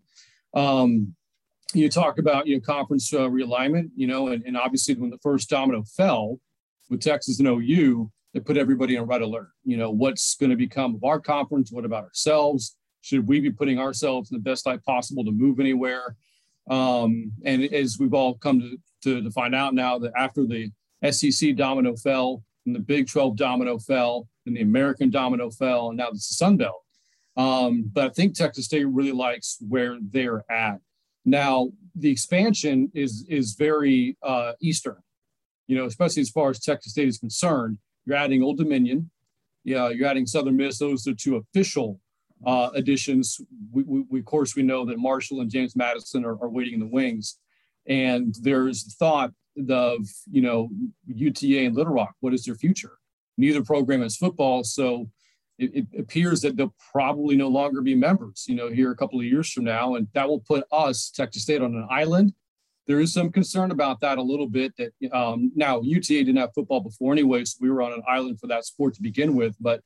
[SPEAKER 5] Um, you talk about you know conference uh, realignment, you know, and, and obviously when the first domino fell with Texas and OU, it put everybody on red alert. You know, what's going to become of our conference? What about ourselves? Should we be putting ourselves in the best light possible to move anywhere? Um, and as we've all come to, to, to find out now that after the SEC domino fell and the Big 12 domino fell and the American domino fell, and now it's the Sun Belt. Um, but I think Texas State really likes where they're at. Now, the expansion is is very uh, eastern, you know, especially as far as Texas State is concerned. You're adding Old Dominion, yeah, you're adding Southern Miss. Those are two official uh, additions. We, we, we, of course, we know that Marshall and James Madison are, are waiting in the wings, and there's thought of you know UTA and Little Rock. What is their future? Neither program has football, so it, it, appears that they'll probably no longer be members, you know, here a couple of years from now. And that will put us, Texas State, on an island. There is some concern about that a little bit. That um, now UTA didn't have football before anyway, so we were on an island for that sport to begin with, but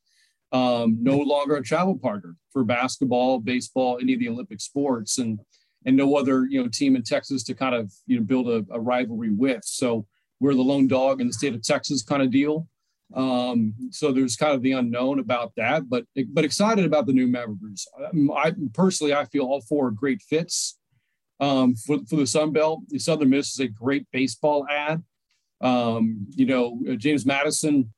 [SPEAKER 5] um, no longer a travel partner for basketball, baseball, any of the Olympic sports, and and no other you know team in Texas to kind of you know build a, a rivalry with. So we're the lone dog in the state of Texas kind of deal. Um, so there's kind of the unknown about that, but but excited about the new members. Um, I personally I feel all four are great fits um, for for the Sun Belt. The Southern Miss is a great baseball ad. Um, you know, James Madison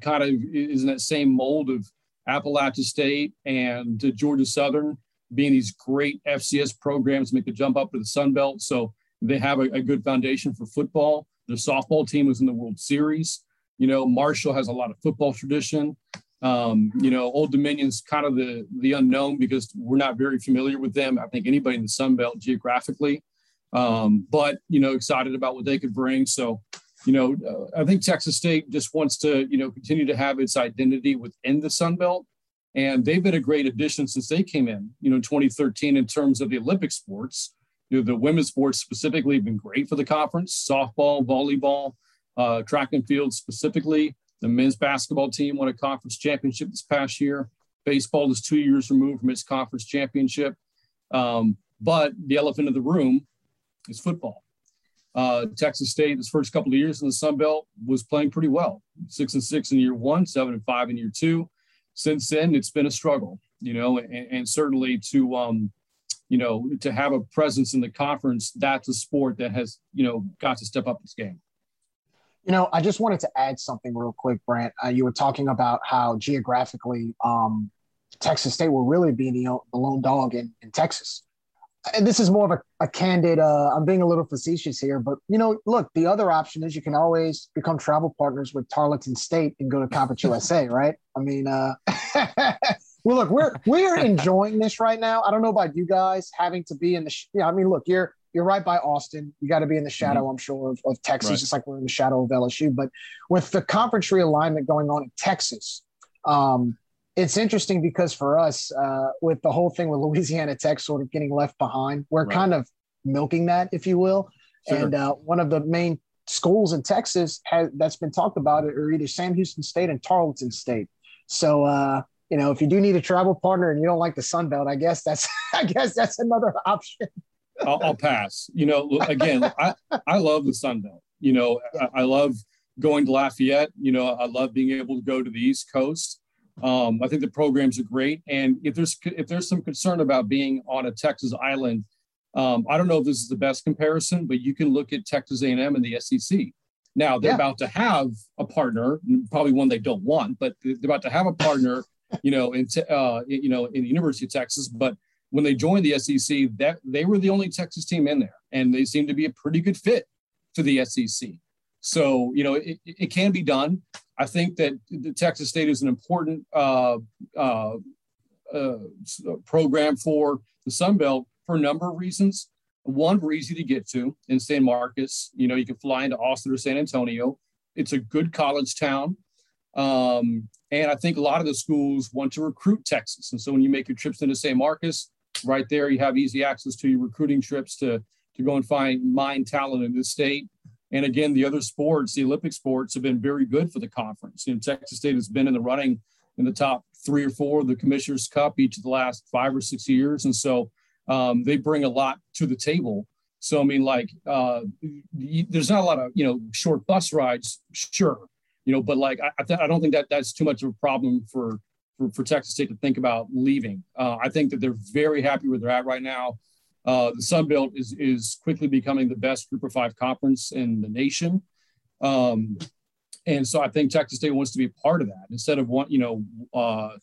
[SPEAKER 5] kind of is in that same mold of Appalachia State and Georgia Southern being these great FCS programs make the jump up to the Sun Belt. So they have a, a good foundation for football. The softball team was in the World Series. You know, Marshall has a lot of football tradition. Um, you know, Old Dominion's kind of the the unknown because we're not very familiar with them. I think anybody in the Sun Belt geographically, um, but you know, excited about what they could bring. So, you know, uh, I think Texas State just wants to you know continue to have its identity within the Sun Belt, and they've been a great addition since they came in. You know, 2013 in terms of the Olympic sports. You know, the women's sports specifically have been great for the conference: softball, volleyball uh, track and field specifically. The men's basketball team won a conference championship this past year. Baseball is two years removed from its conference championship. Um, but the elephant in the room is football. Uh, Texas State, its first couple of years in the Sun Belt, was playing pretty well. Six and six in year one, seven and five in year two. Since then, it's been a struggle, you know, and, and certainly to, um, you know, to have a presence in the conference, that's a sport that has, you know, got to step up its game.
[SPEAKER 3] You know, I just wanted to add something real quick, Brant. Uh, you were talking about how geographically um, Texas State will really be the, the lone dog in, in Texas. And this is more of a, a candid uh, i'm being a little facetious here but you know look the other option is you can always become travel partners with tarleton state and go to conference [LAUGHS] usa right i mean uh, [LAUGHS] well look we're we're enjoying this right now i don't know about you guys having to be in the sh- yeah i mean look you're you're right by austin you got to be in the shadow mm-hmm. i'm sure of, of texas right. just like we're in the shadow of lsu but with the conference realignment going on in texas um, it's interesting because for us, uh, with the whole thing with Louisiana Tech sort of getting left behind, we're right. kind of milking that, if you will. Sure. And uh, one of the main schools in Texas has, that's been talked about are either Sam Houston State and Tarleton State. So, uh, you know, if you do need a travel partner and you don't like the Sun Belt, I guess that's [LAUGHS] I guess that's another [LAUGHS] option.
[SPEAKER 5] I'll, I'll, pass. You know, again, I I love the Sun Belt. You know, I, I love going to Lafayette. You know, I love being able to go to the East Coast. Um, I think the programs are great, and if there's if there's some concern about being on a Texas island, um, I don't know if this is the best comparison, but you can look at Texas A&M and the SEC. Now they're yeah. about to have a partner, probably one they don't want, but they're about to have a partner, [LAUGHS] you know, in uh, you know in the University of Texas. But when they joined the SEC, that they were the only Texas team in there, and they seem to be a pretty good fit for the SEC. So you know it, it can be done. I think that the Texas State is an important uh, uh, uh, program for the Sun Belt for a number of reasons. One, we're easy to get to in San Marcos. You know, you can fly into Austin or San Antonio. It's a good college town. Um, and I think a lot of the schools want to recruit Texas. And so when you make your trips into San Marcos, right there, you have easy access to your recruiting trips to, to go and find mine talent in the state. And again, the other sports, the Olympic sports, have been very good for the conference. You know, Texas State has been in the running in the top three or four of the Commissioner's Cup each of the last five or six years, and so um, they bring a lot to the table. So I mean, like, uh, there's not a lot of you know short bus rides, sure, you know, but like I, I don't think that that's too much of a problem for for, for Texas State to think about leaving. Uh, I think that they're very happy where they're at right now. Uh, the Sun Belt is, is quickly becoming the best Group of Five conference in the nation. Um, and so I think Texas State wants to be a part of that instead of one, you know, uh,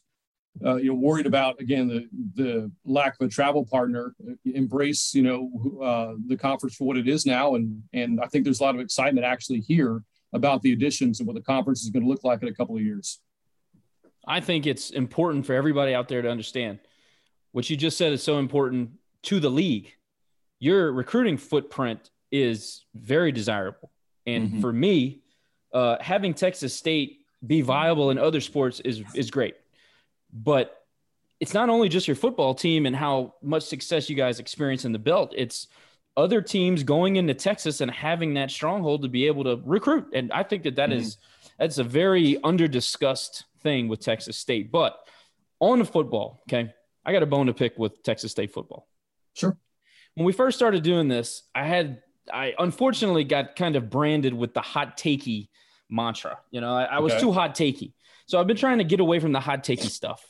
[SPEAKER 5] uh, you know, worried about again the the lack of a travel partner. Embrace, you know, uh, the conference for what it is now, and and I think there's a lot of excitement actually here about the additions and what the conference is going to look like in a couple of years.
[SPEAKER 2] I think it's important for everybody out there to understand what you just said is so important to the league, your recruiting footprint is very desirable. And mm-hmm. for me, uh, having Texas State be viable in other sports is is great. But it's not only just your football team and how much success you guys experience in the belt. It's other teams going into Texas and having that stronghold to be able to recruit. And I think that that mm-hmm. is that's a very under discussed thing with Texas State. But on the football, okay, I got a bone to pick with Texas State football.
[SPEAKER 5] Sure.
[SPEAKER 2] When we first started doing this, I had I unfortunately got kind of branded with the hot takey mantra. You know, I, I was okay. too hot takey. So I've been trying to get away from the hot takey stuff.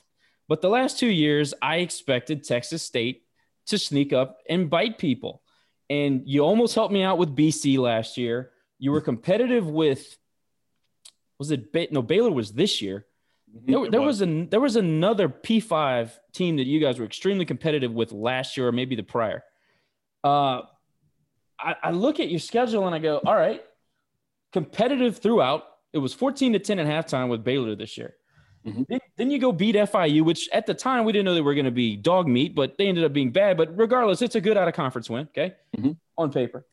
[SPEAKER 2] But the last two years, I expected Texas State to sneak up and bite people. And you almost helped me out with BC last year. You were competitive with, was it, no, Baylor was this year. Mm-hmm. There, there was. was a there was another P5 team that you guys were extremely competitive with last year or maybe the prior. Uh, I, I look at your schedule and I go, all right, competitive throughout. It was 14 to 10 at halftime with Baylor this year. Mm-hmm. Then, then, you go beat FIU, which at the time we didn't know they were going to be dog meat, but they ended up being bad. But regardless, it's a good out of conference win, okay, mm-hmm. on paper.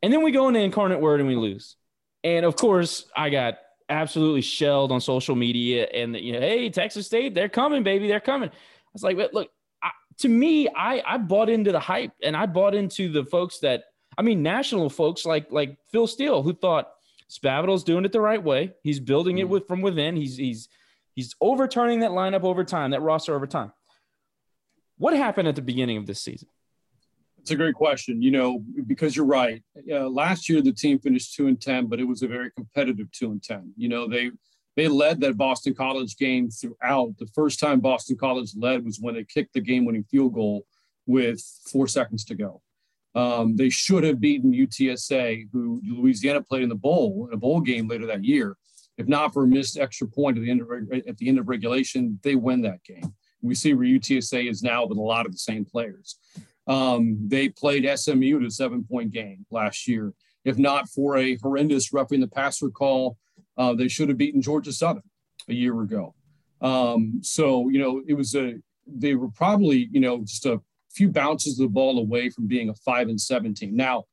[SPEAKER 2] And then we go into Incarnate Word and we lose. And of course, I got absolutely shelled on social media and you know, hey, Texas State, they're coming, baby, they're coming. I was like, look, I, to me, I I bought into the hype and I bought into the folks that I mean, national folks like like Phil Steele, who thought Spavital's doing it the right way. He's building it mm-hmm. with from within. He's he's he's overturning that lineup over time, that roster over time. What happened at the beginning of this season?
[SPEAKER 5] It's a great question. You know, because you're right. Uh, last year the team finished two and ten, but it was a very competitive two and ten. You know, they they led that Boston College game throughout. The first time Boston College led was when they kicked the game-winning field goal with four seconds to go. Um, they should have beaten UTSA, who Louisiana played in the bowl in a bowl game later that year. If not for a missed extra point at the end of at the end of regulation, they win that game. We see where UTSA is now with a lot of the same players. Um, they played SMU to a seven point game last year. If not for a horrendous roughing the passer call, uh, they should have beaten Georgia Southern a year ago. Um, so, you know, it was a, they were probably, you know, just a few bounces of the ball away from being a five and seven team. Now,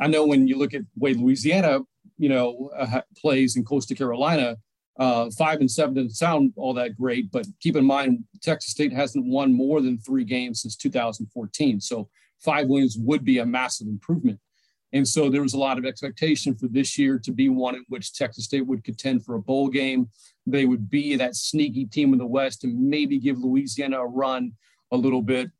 [SPEAKER 5] I know when you look at the way Louisiana, you know, uh, plays in Coastal Carolina, uh, five and seven doesn't sound all that great, but keep in mind Texas State hasn't won more than three games since 2014. So five wins would be a massive improvement. And so there was a lot of expectation for this year to be one in which Texas State would contend for a bowl game. They would be that sneaky team in the West and maybe give Louisiana a run a little bit.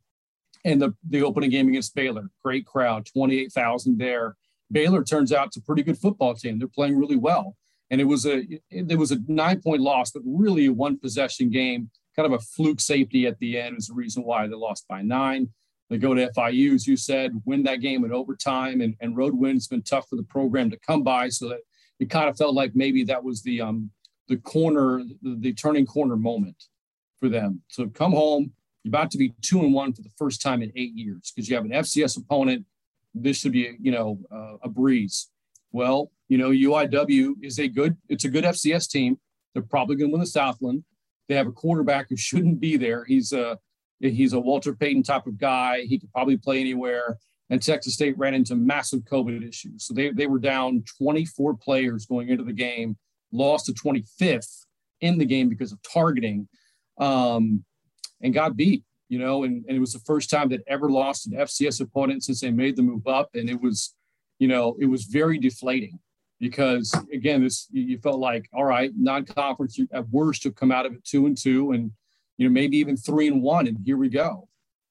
[SPEAKER 5] And the, the opening game against Baylor, great crowd, 28,000 there. Baylor turns out it's a pretty good football team. They're playing really well. And it was a it was a nine point loss, but really a one possession game, kind of a fluke safety at the end is the reason why they lost by nine. They go to FIU, as you said, win that game in overtime, and, and road wins been tough for the program to come by. So that it kind of felt like maybe that was the um, the corner, the, the turning corner moment for them. So come home, you're about to be two and one for the first time in eight years because you have an FCS opponent. This should be, you know, uh, a breeze. Well, you know, UIW is a good, it's a good FCS team. They're probably going to win the Southland. They have a quarterback who [LAUGHS] shouldn't be there. He's a he's a Walter Payton type of guy. He could probably play anywhere. And Texas State ran into massive COVID issues. So they, they were down 24 players going into the game, lost to 25th in the game because of targeting, um, and got beat. You know, and, and it was the first time that ever lost an FCS opponent since they made the move up. And it was, you know, it was very deflating because again, this you felt like, all right, non-conference, you at worst you'll come out of it two and two, and you know, maybe even three and one, and here we go.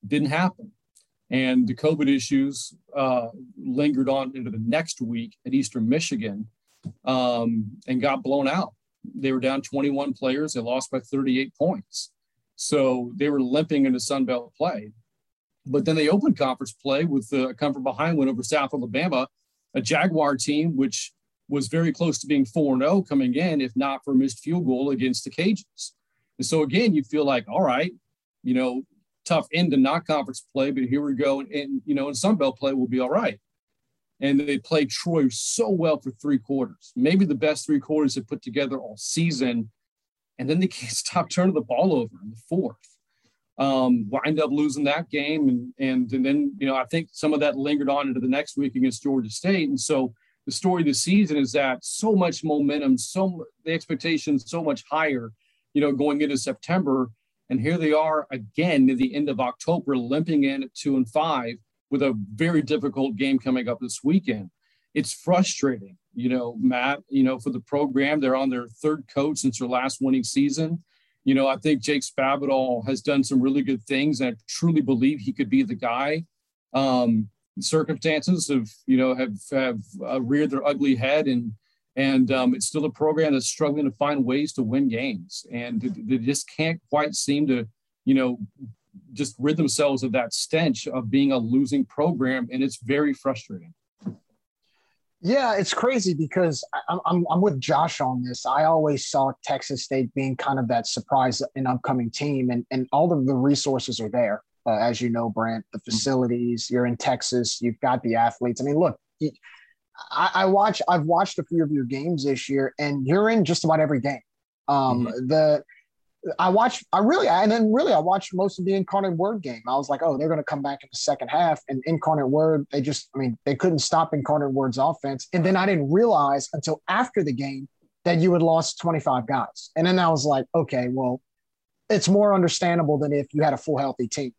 [SPEAKER 5] Didn't happen. And the COVID issues uh, lingered on into the next week at Eastern Michigan um, and got blown out. They were down 21 players. They lost by 38 points. So they were limping into Sun Belt play. But then they opened conference play with come from behind win over South Alabama, a Jaguar team which was very close to being 4 0 coming in, if not for missed field goal against the Cajuns. And so again, you feel like, all right, you know, tough end to not conference play, but here we go. And, and you know, in Sun Belt play, we'll be all right. And they played Troy so well for three quarters, maybe the best three quarters they put together all season. And then they can't [LAUGHS] stop turning the ball over in the fourth. Um, wind up losing that game. And, and, and then, you know, I think some of that lingered on into the next week against Georgia State. And so the story of the season is that so much momentum, so the expectations so much higher you know, going into September. And here they are again at the end of October, limping in at two and five with a very difficult game coming up this weekend. It's frustrating, you know, Matt, you know, for the program. They're on their third coach since their last winning season. You know, I think Jake Spavital has done some really good things, and I truly believe he could be the guy. Um, circumstances have, you know, have have uh, reared their ugly head, and and um, it's still a program that's struggling to find ways to win games, and they just can't quite seem to, you know, just rid themselves of that stench of being a losing program, and it's very frustrating.
[SPEAKER 3] Yeah, it's crazy because I'm, I'm, I'm with Josh on this. I always saw Texas State being kind of that surprise and upcoming team, and, and all of the resources are there. Uh, as you know, Brant, the mm-hmm. facilities, you're in Texas, you've got the athletes. I mean, look, I, I, watch. I've watched a few of your games this year, and you're in just about every game. Um, mm-hmm. The I watched. I really, and then really, I watched most of the Incarnate Word game. I was like, oh, they're going to come back in the second half, and Incarnate Word. They just, I mean, they couldn't stop Incarnate Word's offense. And then I didn't realize until after the game that you had lost 25 guys. And then I was like, okay, well, it's more understandable than if you had a full healthy team.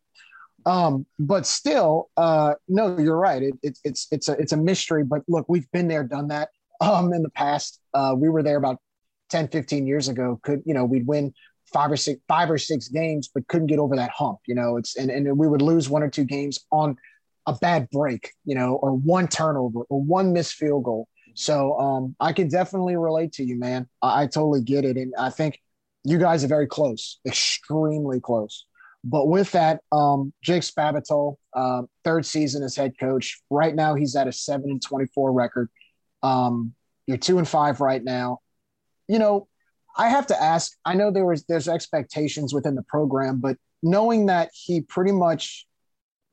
[SPEAKER 3] Um, but still, uh, no, you're right. It, it, it's it's a it's a mystery. But look, we've been there, done that um, in the past. Uh, we were there about 10, 15 years ago. Could you know we'd win five or six five or six games, but couldn't get over that hump. You know, it's and and we would lose one or two games on a bad break. You know, or one turnover or one missed field goal. So um, I can definitely relate to you, man. I, I totally get it, and I think you guys are very close, extremely close. But with that, um, Jake Spavital, uh, third season as head coach. Right now, he's at a seven and twenty-four record. Um, you're two and five right now. You know, I have to ask. I know there was there's expectations within the program, but knowing that he pretty much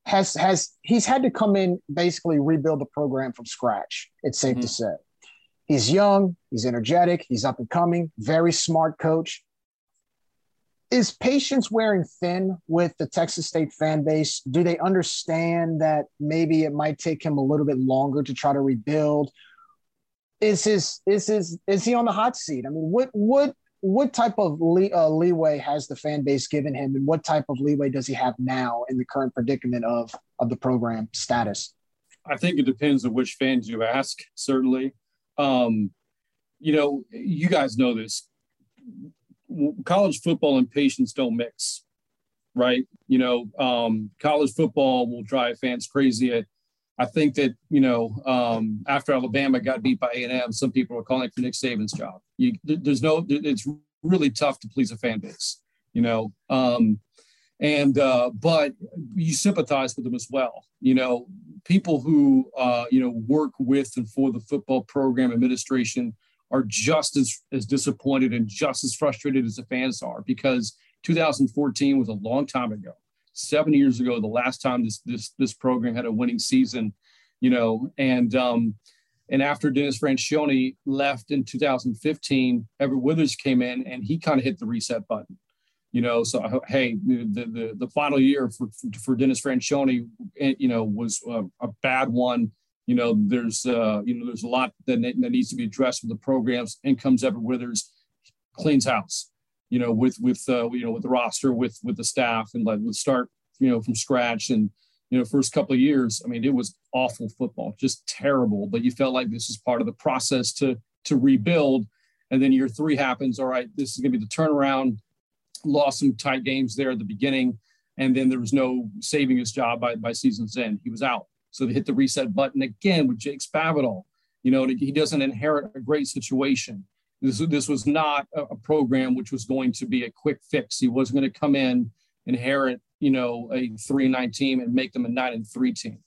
[SPEAKER 3] has has he's had to come in basically rebuild the program from scratch. It's safe mm-hmm. to say. He's young, he's energetic, he's up and coming, very smart coach. Is patience wearing thin with the Texas State fan base? Do they understand that maybe it might take him a little bit longer to try to rebuild? Is his is his is he on the hot seat? I mean, what what what type of lee, uh, leeway has the fan base given him, and what type of leeway does he have now in the current predicament of of the program status?
[SPEAKER 5] I think it depends on which fans you ask. Certainly, um, you know, you guys know this. College football and patience don't mix, right? You know, um, college football will drive fans crazy. I, I think that you know, um, after Alabama got beat by A and M, some people are calling for Nick Saban's job. You, there's no, it's really tough to please a fan base, you know. Um, and uh, but you sympathize with them as well. You know, people who uh, you know work with and for the football program administration are just as as disappointed and just as frustrated as the fans are because 2014 was a long time ago. Seven years ago, the last time this this this program had a winning season, you know, and um, and after Dennis Franchione left in 2015, Everett Withers came in and he kind of hit the reset button. You know, so hey, the the, the final year for, for Dennis Franchione, eh, you know, was a, a bad one. You know, there's uh, you know there's a lot that, that needs to be addressed with the programs. In comes Everett Withers, cleans house. You know, with with uh, you know with the roster, with with the staff, and like would start you know from scratch and you know, first couple of years, I mean, it was awful football, just terrible. But you felt like this is part of the process to to rebuild. And then year three happens. All right, this is going to be the turnaround. Lost some tight games there at the beginning, and then there was no saving his job by by season's end. He was out. So they hit the reset button again with Jake Spavital. You know, he doesn't inherit a great situation. This, this was not a, program which was going to be a quick fix. He wasn't going to come in, inherit you know, a three and nine team and make them a nine and three team,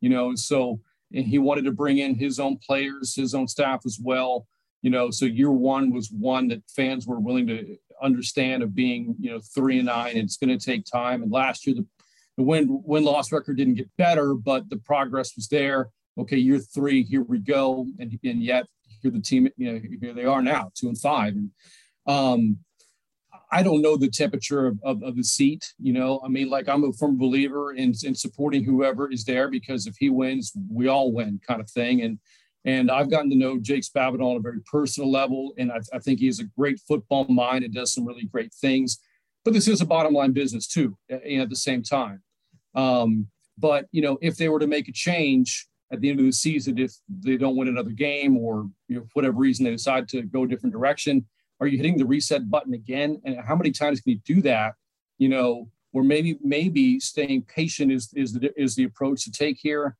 [SPEAKER 5] you know. So he wanted to bring in his own players, his own staff as well, you know. So year one was one that fans were willing to understand of being, you know, three and nine. And it's going to take time. And last year the the win win loss record didn't get better, but the progress was there. Okay, year three, here we go, and and yet here the team, you know, here they are now, two and five, and um, I don't know the temperature of, of, of, the seat. You know, I mean, like I'm a firm believer in, in supporting whoever is there because if he wins, we all win, kind of thing. And and I've gotten to know Jake Spavital on a very personal level, and I, I think he a great football mind and does some really great things. But this is a bottom line business too, and at the same time. Um, but you know, if they were to make a change at the end of the season, if they don't win another game or you know, whatever reason they decide to go a different direction, are you hitting the reset button again? And how many times can you do that? You know, or maybe maybe staying patient is is the is the approach to take here.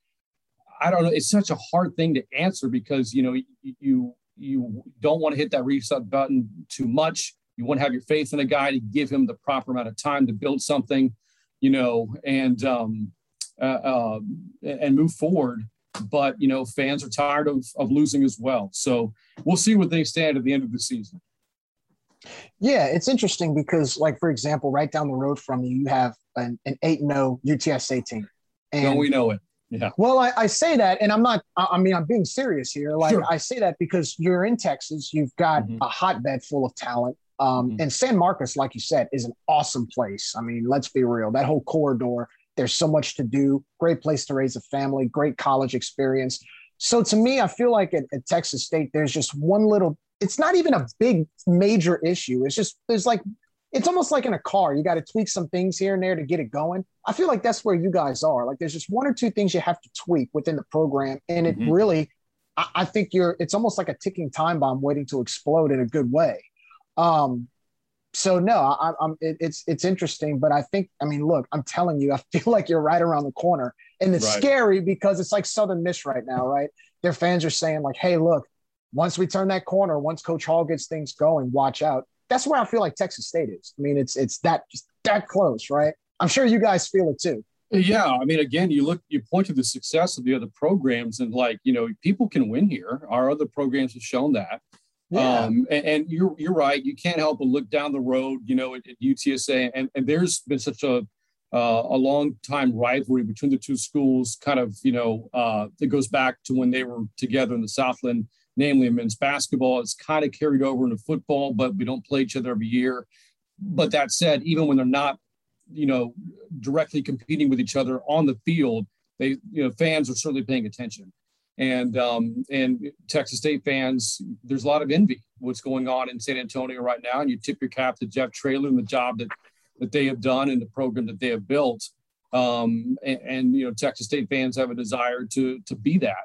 [SPEAKER 5] I don't know. It's such a hard thing to answer because you know you you don't want to hit that reset button too much. You want to have your faith in a guy to give him the proper amount of time to build something, you know, and um, uh, uh, and move forward. But you know, fans are tired of of losing as well. So we'll see what they stand at the end of the season.
[SPEAKER 3] Yeah, it's interesting because, like, for example, right down the road from you, you have an, an 8 0 UTSA team.
[SPEAKER 5] And, Don't we know it? Yeah.
[SPEAKER 3] Well, I, I, say that, and I'm not, I mean, I'm being serious here. Like, sure. I say that because you're in Texas, you've got mm-hmm. a hotbed full of talent. Um, mm-hmm. And San Marcos, like you said, is an awesome place. I mean, let's be real. That whole corridor, there's so much to do. Great place to raise a family, great college experience. So to me, I feel like at, at Texas State, there's just one little it's not even a big major issue. It's just there's like it's almost like in a car. You got to tweak some things here and there to get it going. I feel like that's where you guys are. Like there's just one or two things you have to tweak within the program, and it mm-hmm. really, I, I, think you're. It's almost like a ticking time bomb waiting to explode in a good way. Um, so no, I, am it, it's it's interesting, but I think I mean, look, I'm telling you, I feel like you're right around the corner, and it's right. scary because it's like Southern Miss right now, right? Their fans are saying like, "Hey, look, once we turn that corner, once Coach Hall gets things going, watch out. That's where I feel like Texas State is. I mean, it's it's that just that close, right? I'm sure you guys feel it too.
[SPEAKER 5] Yeah, I mean, again, you look, you point to the success of the other programs, and like, you know, people can win here. Our other programs have shown that. Yeah. Um, and, and, you're you're right. You can't help but look down the road, you know, at, at UTSA, and, and there's been such a uh, a long time rivalry between the two schools. Kind of, you know, uh, it goes back to when they were together in the Southland, namely in men's basketball. It's kind of carried over into football, but we don't play each other every year. But that said, even when they're not, you know, directly competing with each other on the field, they, you know, fans are certainly paying attention. And um, and Texas State fans, there's a lot of envy what's going on in San Antonio right now, and you tip your cap to Jeff Traylor and the job that that they have done and the program that they have built. Um, and, and, you know, Texas State fans have a desire to to be that.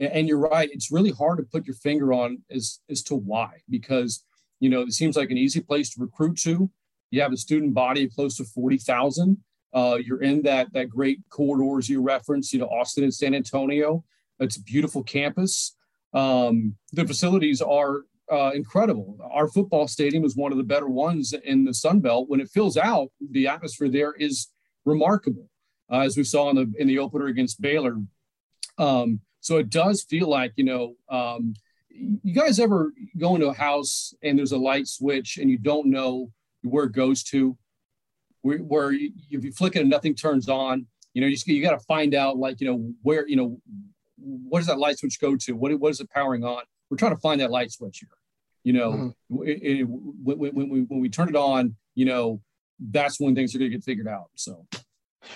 [SPEAKER 5] And, and, you're right; it's really hard to put your finger on as as to why, because you know it seems like an easy place to recruit to. You have a student body close to forty thousand. Uh, you're in that that great corridors you referenced, you know, Austin and San Antonio. It's a beautiful campus. Um, the facilities are uh, incredible. Our football stadium is one of the better ones in the Sun Belt. When it fills out, the atmosphere there is remarkable, uh, as we saw in the in the opener against Baylor. Um, so it does feel like you know. Um, you guys ever go into a house and there's a light switch and you don't know where it goes to, where, where you, if you flick it and nothing turns on, you know, you, you got to find out like you know where you know what does that light switch go to? What what is it powering on? we're trying to find that light switch here. You know, mm-hmm. it, it, when, when, we, when we turn it on, you know, that's when things are going to get figured out. So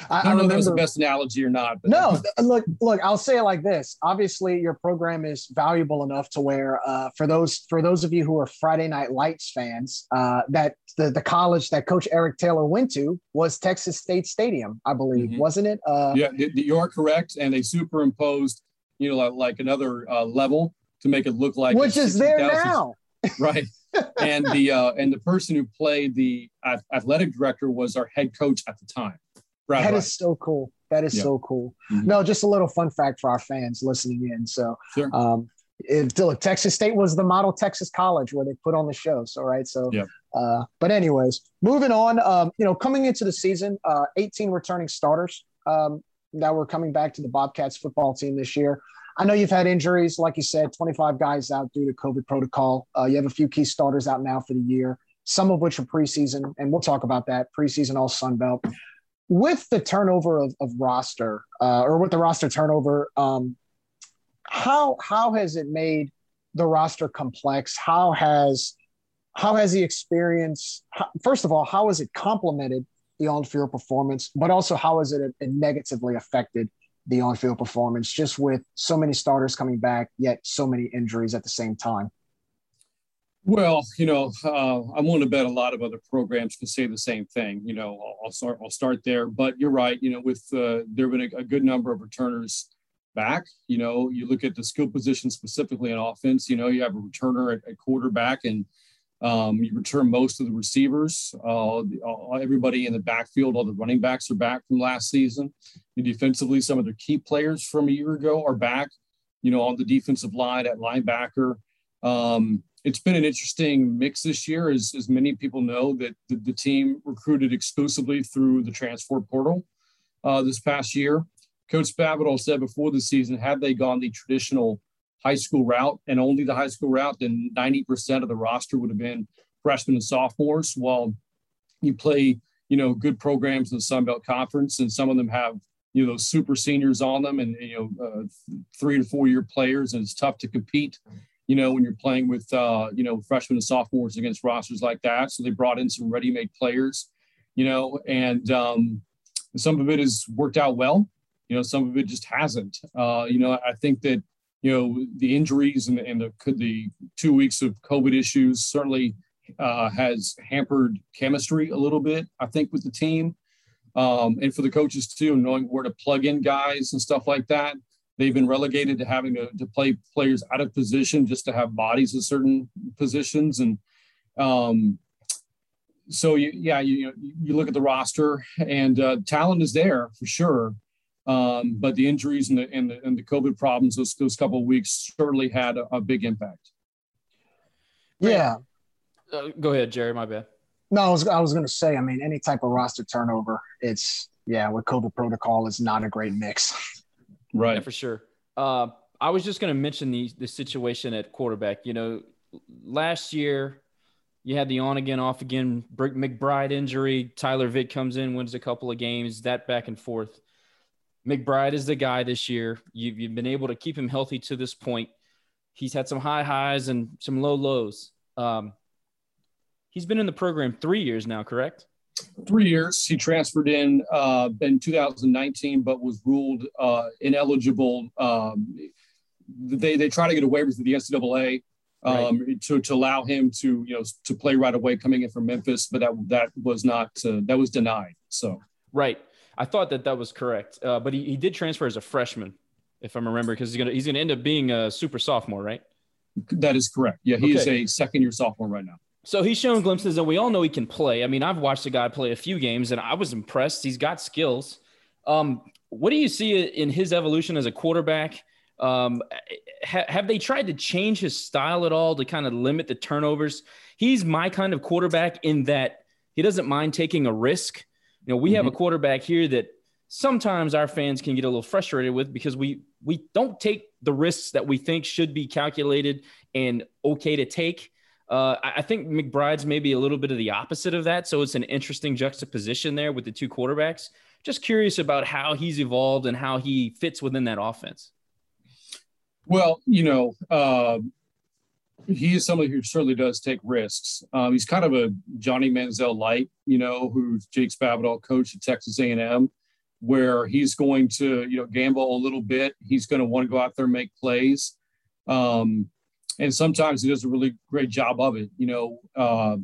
[SPEAKER 5] I, I don't know remember, if that was the best analogy or not.
[SPEAKER 3] But. No, look, look. I'll say it like this. Obviously, your program is valuable enough to where, uh, for those for those of you who are Friday Night Lights fans, uh, that the the college that Coach Eric Taylor went to was Texas State Stadium, I believe, mm-hmm. wasn't it?
[SPEAKER 5] Uh, yeah, you are correct, and they superimposed, you know, like, like another uh, level to make it look like
[SPEAKER 3] which is there now, [LAUGHS]
[SPEAKER 5] right? and the uh, and the person who played the athletic director was our head coach at the time.
[SPEAKER 3] Brad that is so cool. That is yeah. so cool. Mm-hmm. No, just a little fun fact for our fans listening in. So, sure. um, if, look, Texas State was the model Texas college where they put on the show. So, right. So, yeah. uh, but anyways, moving on. Um, you know, coming into the season, uh, 18 returning starters um, that were coming back to the Bobcats football team this year. I know you've had injuries, like you said, 25 guys out due to COVID protocol. Uh, you have a few key starters out now for the year, some of which are preseason, and we'll talk about that preseason all Sun Belt. With the turnover of, of roster, uh, or with the roster turnover, um, how how has it made the roster complex? How has how has the experience? How, first of all, how has it complemented the on-field performance, but also how has it negatively affected the on-field performance, just with so many starters coming back, yet so many injuries at the same time?
[SPEAKER 5] Well, you know, uh, I'm willing to bet a lot of other programs can say the same thing. You know, I'll, I'll start. I'll start there. But you're right. You know, with uh, there have been a, a, good number of returners back. You know, you look at the skill position specifically in offense. You know, you have a returner at, at quarterback, and um, you return most of the receivers. Uh, everybody in the backfield, all the running backs are back from last season. And defensively, some of their key players from a year ago are back. You know, on the defensive line at linebacker. Um, it's been an interesting mix this year, as, as many people know that the, the team recruited exclusively through the transfer portal uh, this past year. Coach Spavital said before the season, had they gone the traditional high school route and only the high school route, then 90% of the roster would have been freshmen and sophomores. While you play, you know, good programs in the Sun Belt Conference, and some of them have, you know, those super seniors on them and, you know, uh, three to four year players, and it's tough to compete, you know, when you're playing with, uh, you know, freshmen and sophomores against rosters like that. So they brought in some ready made players, you know, and um, some of it has worked out well. You know, some of it just hasn't. Uh, you know, I think that you know the injuries and, and the the two weeks of COVID issues certainly uh, has hampered chemistry a little bit. I think with the team, um, and for the coaches too, knowing where to plug in guys and stuff like that. They've been relegated to having to, to play players out of position just to have bodies in certain positions, and um, so you, yeah, you you look at the roster and uh, talent is there for sure. Um, but the injuries and the, and the, and the COVID problems those, those couple of weeks certainly had a, a big impact.
[SPEAKER 3] Yeah.
[SPEAKER 2] Uh, go ahead, Jerry. My bad.
[SPEAKER 3] No, I was, I was going to say, I mean, any type of roster turnover, it's, yeah, with COVID protocol is not a great mix. [LAUGHS]
[SPEAKER 2] Right. Yeah, for sure. Uh, I was just going to mention the, the situation at quarterback. You know, last year, You had the on again, off again McBride injury. Tyler Vitt comes in, wins a couple of games, that back and forth. McBride is the guy this year. You've, you've been able to keep him healthy to this point. He's had some high highs and some low lows. Um, he's been in the program three years now, correct?
[SPEAKER 5] Three years. He transferred in uh, in 2019, but was ruled uh, ineligible. Um, they they try to get away with the NCAA um, right. to, to allow him to you know to play right away coming in from Memphis, but that that was not uh, that was denied. So
[SPEAKER 2] right, I thought that that was correct, uh, but he, he did transfer as a freshman, if I'm remembering, because he's gonna he's gonna end up being a super sophomore, right?
[SPEAKER 5] That is correct. Yeah, he okay. is a second year sophomore right now.
[SPEAKER 2] So he's shown glimpses, and we all know he can play. I mean, I've watched the guy play a few games, and I was impressed. He's got skills. Um, what do you see in his evolution as a quarterback? Um, ha- have they tried to change his style at all to kind of limit the turnovers? He's my kind of quarterback in that he doesn't mind taking a risk. You know, we mm-hmm. have a mm-hmm. quarterback here that sometimes our fans can get a little frustrated with because we we don't take the risks that we think should be calculated and okay to take. Uh, I think McBride's maybe a little bit of the opposite of that. So it's an interesting juxtaposition there with the two quarterbacks. Just curious about how he's evolved and how he fits within that offense.
[SPEAKER 5] Well, you know, uh, he is somebody who certainly does take risks. Um, he's kind of a Johnny Manziel light, you know, who's Jake Spavital coach at Texas A&M, where he's going to, you know, gamble a little bit. He's going to want to go out there and make plays. Um, and sometimes he does a really great job of it. You know, uh,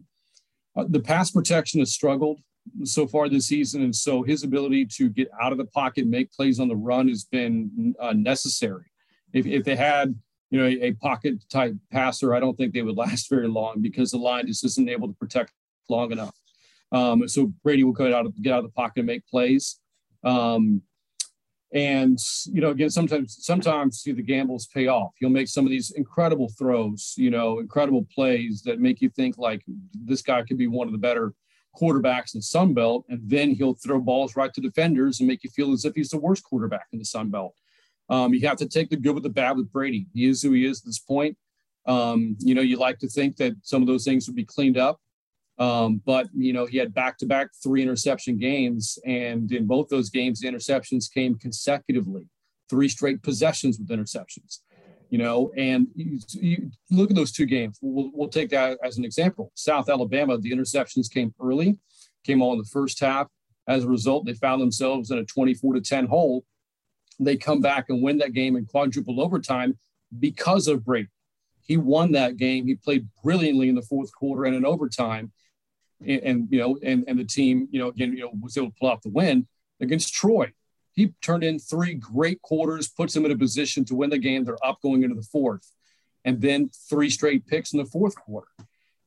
[SPEAKER 5] the pass protection has struggled so far this season, and so his ability to get out of the pocket, make plays on the run, has been uh, necessary. If, if they had you know a, a, pocket type passer, I don't think they would [LAUGHS] last very long because the line just isn't able to protect long enough. Um, so Brady will get out of get out of the pocket and make plays. Um, and you know, again, sometimes sometimes see the gambles pay off. You'll make some of these incredible throws, you know, incredible plays that make you think like this guy could be one of the better quarterbacks in Sun Belt, and then he'll throw balls right to defenders and make you feel as if he's the worst quarterback in the Sun Belt. Um, you have to take the good with the bad with Brady. He is who he is at this point. Um, you know, you like to think that some of those things would be cleaned up. Um, but you know, he had back-to-back three interception games, and in both those games, the interceptions came consecutively, three straight possessions with interceptions. You know, and you, you look at those two games. We'll, we'll take that as an example. South Alabama, the interceptions came early, came all in the first half. As a result, they found themselves in a 24 to 10 hole. They come back and win that game in quadruple overtime because of Brady. He won that game. He played brilliantly in the fourth quarter and in overtime and, and, you know, and, and the team, you know, again, you know, was able to pull off the win against Troy. He turned in three great quarters, puts them in a position to win the game. They're up going into the fourth, and then three straight picks in the fourth quarter.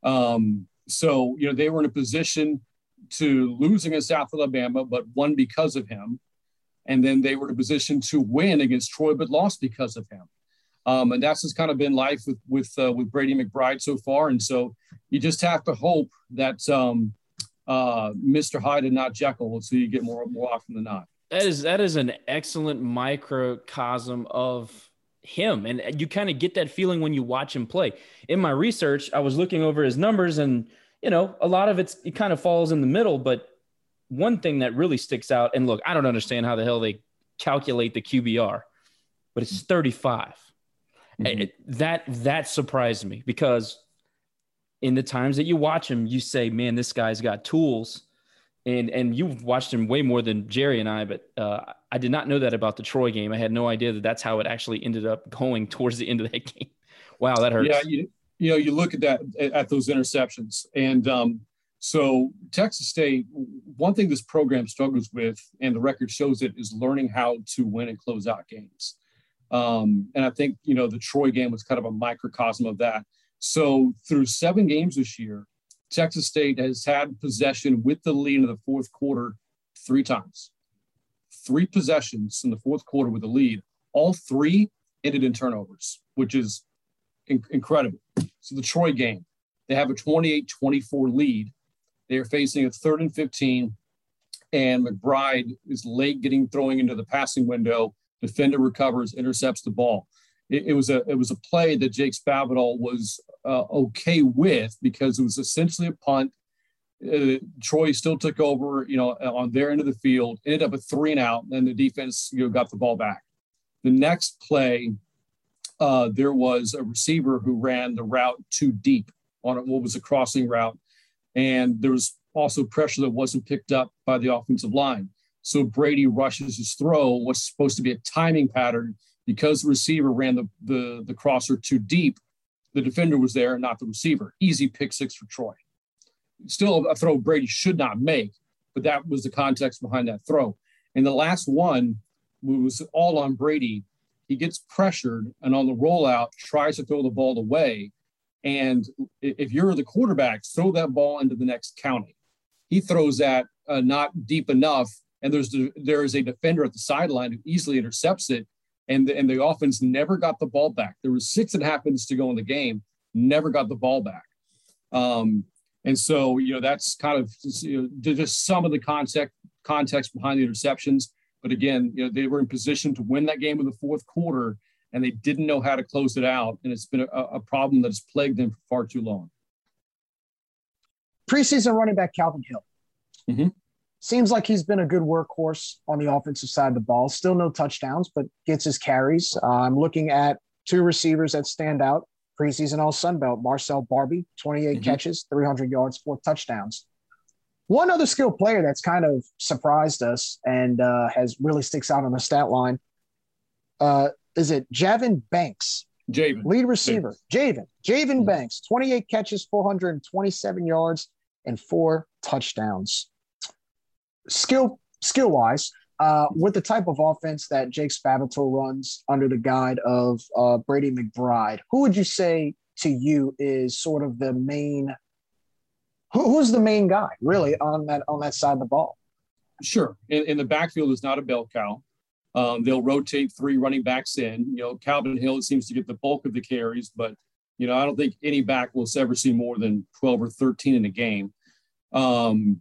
[SPEAKER 5] Um, so you know they were in a position to lose against South Alabama, but won because of him, and then they were in a position to win against Troy, but lost because of him. Um, and that's just kind of been life with with uh, with Brady McBride so far. And so you just have to hope that um, uh, Mr. Hyde and not Jekyll, so you get more more often than not.
[SPEAKER 2] That is that is an excellent microcosm of him, and you kind of get that feeling when you watch him play. In my research, I was looking over his numbers, and you know, a lot of it's it kind of falls in the middle. But one thing that really sticks out, and look, I don't understand how the hell they calculate the QBR, but it's 35 Mm-hmm. It, that that surprised me because in the times that you watch him, you say, "Man, this guy's got tools," and and you've watched him way more than Jerry and I. But uh, I did not know that about the Troy game. I had no idea that that's how it actually ended up going [LAUGHS] towards the end of that game. Wow, that hurts.
[SPEAKER 5] Yeah, you, you know, you look at that at those interceptions, and um, so Texas State. One thing this program struggles with, and the record shows it, is learning how to win and close out games. Um, and I think, you know, the Troy game was kind of a microcosm of that. So through seven games this year, Texas State has had possession with the lead in the fourth quarter three times. Three possessions in the fourth quarter with the lead. All three ended in turnovers, which is in- incredible. So the Troy game, they have a 28 24 lead. They are facing a third and 15, and McBride is late getting throwing into the passing window defender recovers, intercepts the ball. It, it was a it was a play that Jake Spavital was uh, okay with because it was essentially a punt. Uh, Troy still took over, you know, on their end of the field, ended up a three and out, and the defense, you know, got the ball back. The next play, uh, there was a receiver who ran the route too deep on what was a crossing route, and there was also pressure that wasn't picked up by the offensive line. So Brady rushes his throw, what's supposed to be a timing pattern, because the receiver ran the, the, the crosser too deep, the defender was there, not the receiver. Easy pick six for Troy. Still a throw Brady should not make, but that was the context behind that throw. And the last one was all on Brady. He gets pressured and on the rollout tries to throw the ball away. And if you're the quarterback, throw that ball into the next county. He throws that uh, not deep enough, and there's there is a defender at the sideline who easily intercepts it and the, and the offense never got the ball back. There was six and a half minutes to go in the game, never got the ball back. Um, and so, you know, that's kind of you know, just some of the context context behind the interceptions. But again, you know, they were in position to win that game in the fourth quarter, and they didn't know how to close it out. And it's been a, a problem that has plagued them for far too long.
[SPEAKER 3] Preseason running back Calvin Hill.
[SPEAKER 5] Mm-hmm.
[SPEAKER 3] Seems like he's been a good workhorse on the offensive side of the ball. Still no touchdowns, but gets his carries. Uh, I'm looking at two receivers that stand out preseason all Sun Belt. Marcell Barbee, 28 mm-hmm. catches, 300 yards, four touchdowns. One other skilled player that's kind of surprised us and uh, has really sticks out on the stat line uh, is it Javon Banks,
[SPEAKER 5] Javen.
[SPEAKER 3] lead receiver. Javen, Javen mm-hmm. Banks, 28 catches, 427 yards, and four touchdowns skill skill wise, uh, with the type of offense that Jake Spavital runs under the guide of uh, Brady McBride, who would you say to you is sort of the main? Who, who's the main guy really on that on that side of the ball?
[SPEAKER 5] Sure, in, in the backfield is not a bell cow. Um, they'll rotate three running backs in. You know, Calvin Hill seems to get the bulk of the carries, but you know, I don't think any back will ever see more than 12 or 13 in a game. Um,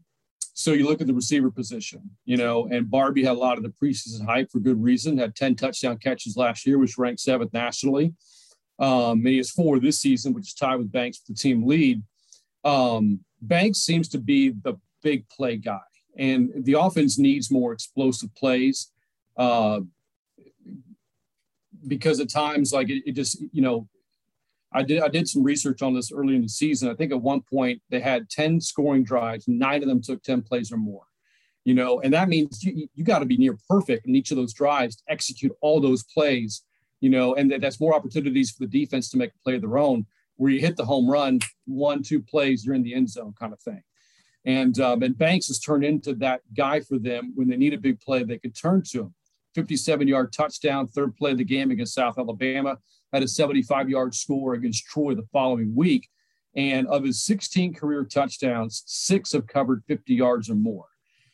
[SPEAKER 5] so you look at the receiver position, you know, and Barbee had a lot of the preseason hype for good reason. Had 10 touchdown catches last year, which ranked seventh nationally. Um, and he has four this season, which is tied with Banks for the team lead. Um, Banks seems to be the big play guy, and the offense needs more explosive plays. Uh, because at times, like it, it just, you know, I did I did some research on this early in the season. I think at one point they had 10 scoring drives, nine of them took 10 plays or more. You know, and that means you, you got to be near perfect in each of those drives to execute all those plays, you know, and that, that's more opportunities for the defense to make a play of their own where you hit the home run, one, two plays, you're in the end zone kind of thing. And, um, and Banks has turned into that guy for them when they need a big play, they could turn to him. 57 yard touchdown, third play of the game against South Alabama had a 75 yard score against Troy the following week. And of his 16 career touchdowns, six have covered 50 yards or more.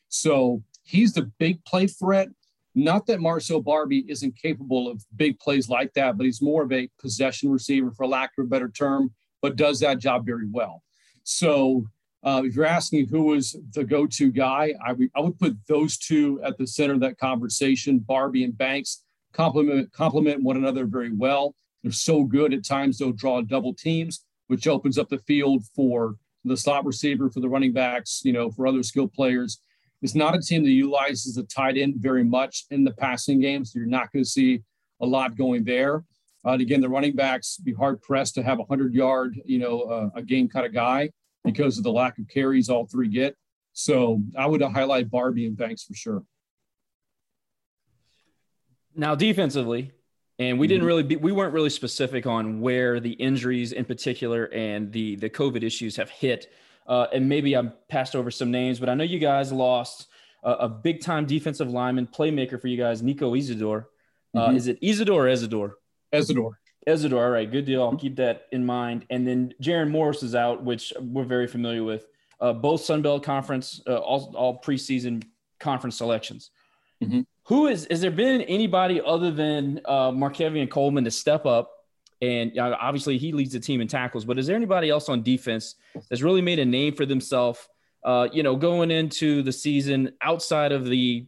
[SPEAKER 5] So he's the big play threat. Not that Marcell Barbee isn't capable of big plays like that, but he's more of a possession receiver, for lack of a better term, but does that job very well. So uh, if you're asking who was the go-to guy, I, I would put those two at the center of that conversation. Barbee and Banks complement complement one another very well. They're so good at times they'll draw double teams, which opens up the field for the slot receiver, for the running backs, you know, for other skill players. It's not a team that utilizes a tight end very much in the passing game, so you're not going to see a lot going there. Uh, and again, the running backs be hard pressed to have a hundred yard, you know, uh, a game kind of guy because of the lack of carries all three get. So I would highlight Barbee and Banks for sure.
[SPEAKER 2] Now, defensively, and we didn't mm-hmm. really be, we weren't really specific on where the injuries in particular and the the COVID issues have hit. Uh, and maybe I passed over some names, but I know you guys lost a, a big time defensive lineman, playmaker for you guys, Nico Isidore. Uh, mm-hmm. Is it Isidore or Ezidore?
[SPEAKER 5] Ezidore.
[SPEAKER 2] Ezidore. All right, good deal. I'll keep that in mind. And then Jarron Morris is out, which we're very familiar with. Uh, both Sun Belt Conference, uh, all, all preseason conference selections. Mm-hmm. Who is, has there been anybody other than uh, Markevian Coleman to step up? And uh, obviously, he leads the team in tackles, but is there anybody else on defense that's really made a name for themselves, uh, you know, going into the season outside of the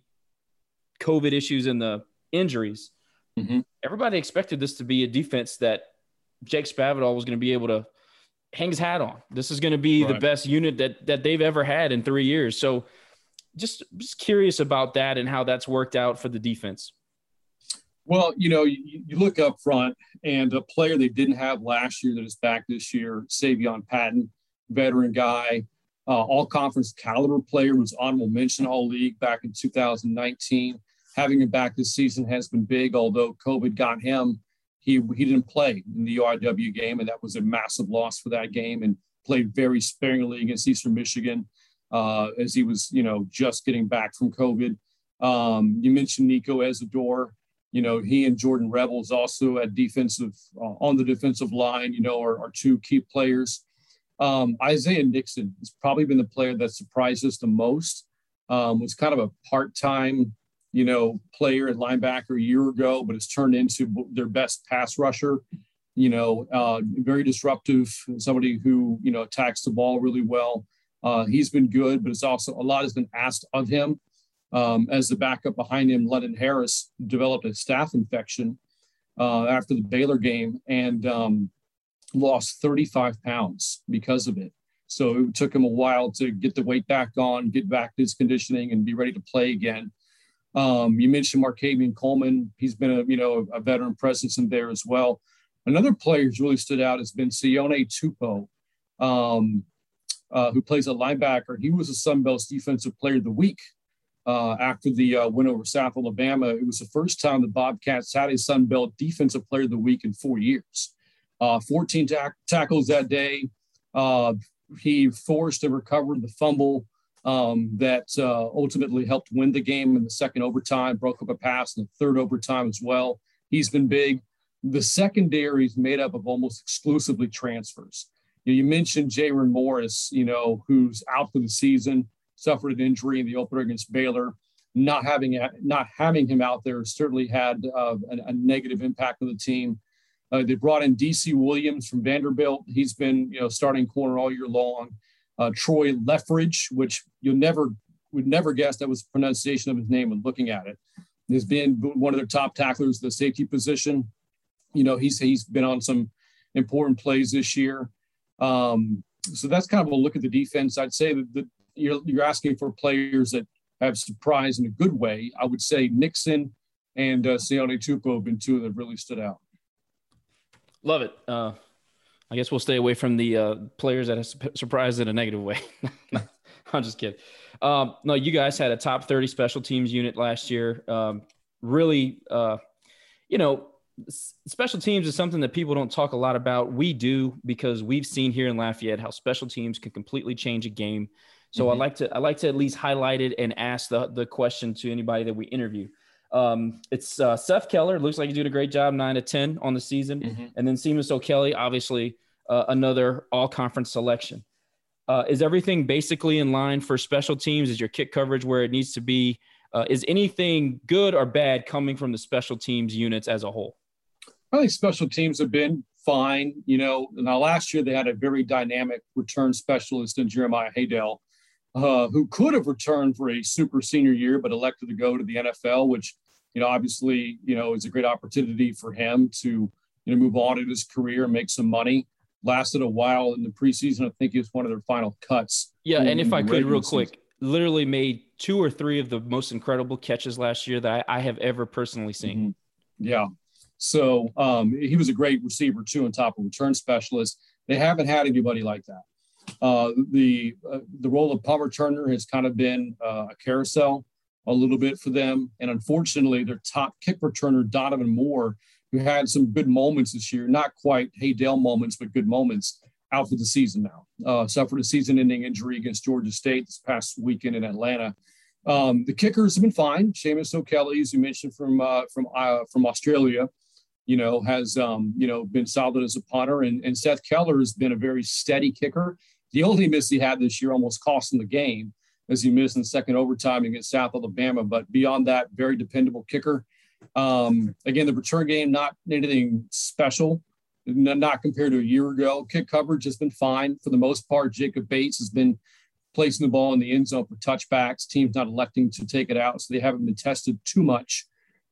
[SPEAKER 2] COVID issues and the injuries? Mm-hmm. Everybody expected this to be a defense that Jake Spavital was going to be able to hang his hat on. This is going to be right. the best unit that that they've ever had in three years. So, just just curious about that and how that's worked out for the defense.
[SPEAKER 5] Well, you know, you, you look up front, and a player they didn't have last year that is back this year, Caeveon Patton, veteran guy, uh, all conference caliber player, was honorable mention all league back in 2019. Having him back this season has been big, although COVID got him. He, he didn't play in the UIW game, and that was a massive loss for that game, and played very sparingly against Eastern Michigan uh, as he was, you know, just getting back from COVID. Um, you mentioned Nico Isidore you know, he and Jordan Revels also at defensive uh, on the defensive line, you know, are, are two key players. Um, Isaiah Nixon has probably been the player that surprised us the most. Um, was kind of a part-time, you know, player at linebacker a year ago, but it's turned into their best pass rusher. You know, uh, very disruptive. Somebody who you know attacks the ball really well. Uh, he's been good, but it's also a lot has been asked of him. Um, as the backup behind him, London Harris developed a staph infection uh, after the Baylor game and um, lost 35 pounds because of it. So it took him a while to get the weight back on, get back to his conditioning, and be ready to play again. Um, you mentioned Markavian Coleman; he's been a you know a veteran presence in there as well. Another player who's really stood out has been Sione Tupou, um, uh, who plays a linebacker. He was a Sun Belt's Defensive Player of the Week uh, after the uh, win over South Alabama. It was the first time the Bobcats had a Sun Belt Defensive Player of the Week in four years. Uh, 14 tack- tackles that day. Uh, he forced and recovered the fumble um, that uh, ultimately helped win the game in the second overtime, broke up a pass in the third overtime as well. He's been big. The secondary is made up of almost exclusively transfers. You, know, you mentioned Jarron Morris, you know, who's out for the season suffered an injury in the opener against Baylor. Not having not having him out there certainly had uh, a, a, negative impact on the team. Uh, they brought in DC Williams from Vanderbilt. He's been you know starting corner all year long. Uh, Troy Leffridge, which you'll never would never guess that was the pronunciation of his name when looking at it, has been one of their top tacklers, the safety position. You know he's he's been on some important plays this year. Um, so that's kind of a look at the defense. I'd say that the, you're, you're asking for players that have surprised in a good way. I would say Nixon and uh, Sione Tupou have been two that really stood out.
[SPEAKER 2] Love it. Uh, I guess we'll stay away from the uh, players that have surprised in a negative way. [LAUGHS] [LAUGHS] I'm just kidding. Um, no, you guys had a top 30 special teams unit last year. Um, really, uh, you know, special teams is something that people don't talk a lot about. We do because we've seen here in Lafayette how special teams can completely change a game. So mm-hmm. I like to I like to at least highlight it and ask the the question to anybody that we interview. Um, it's uh, Seth Keller. Looks like he's doing a great job, nine to ten on the season, mm-hmm. and then Seamus O'Kelly, obviously uh, another All Conference selection. Uh, is everything basically in line for special teams? Is your kick coverage where it needs to be? Uh, is anything good or bad coming from the special teams units as a whole?
[SPEAKER 5] I think special teams have been fine. You know, now last year they had a very dynamic return specialist in Jeremiah Haydel uh, who could have returned for a super senior year, but elected to go to the NFL, which, you know, obviously, you know, is a great opportunity for him to, you know, move on in his career and make some money. Lasted a while in the preseason. I think he was one of their final cuts.
[SPEAKER 2] Yeah. And if I could, real season. quick, literally made two or three of the most incredible catches last year that I, I have ever personally seen.
[SPEAKER 5] Mm-hmm. Yeah. So um, he was a great receiver too, on top of return specialist. They haven't had anybody like that. Uh, the uh, the role of punt returner has kind of been uh, a carousel a little bit for them, and unfortunately, their top kick returner Donovan Moore, who had some good moments this year, not quite Haydel moments, but good moments, out for the season now. Uh, suffered a season-ending injury against Georgia State this past weekend in Atlanta. Um, the kickers have been fine. Seamus O'Kelly, as you mentioned from uh, from uh, from Australia, you know, has um, you know been solid as a punter, and, and Seth Keller has been a very steady kicker. The only miss he had this year almost cost him the game as he missed in second overtime against South Alabama. But beyond that, very dependable kicker. Um, again, the return game, not anything special, not compared to a year ago. Kick coverage has been fine for the most part. Jacob Bates has been placing the ball in the end zone for touchbacks. Teams not electing to take it out, so they haven't been tested too much,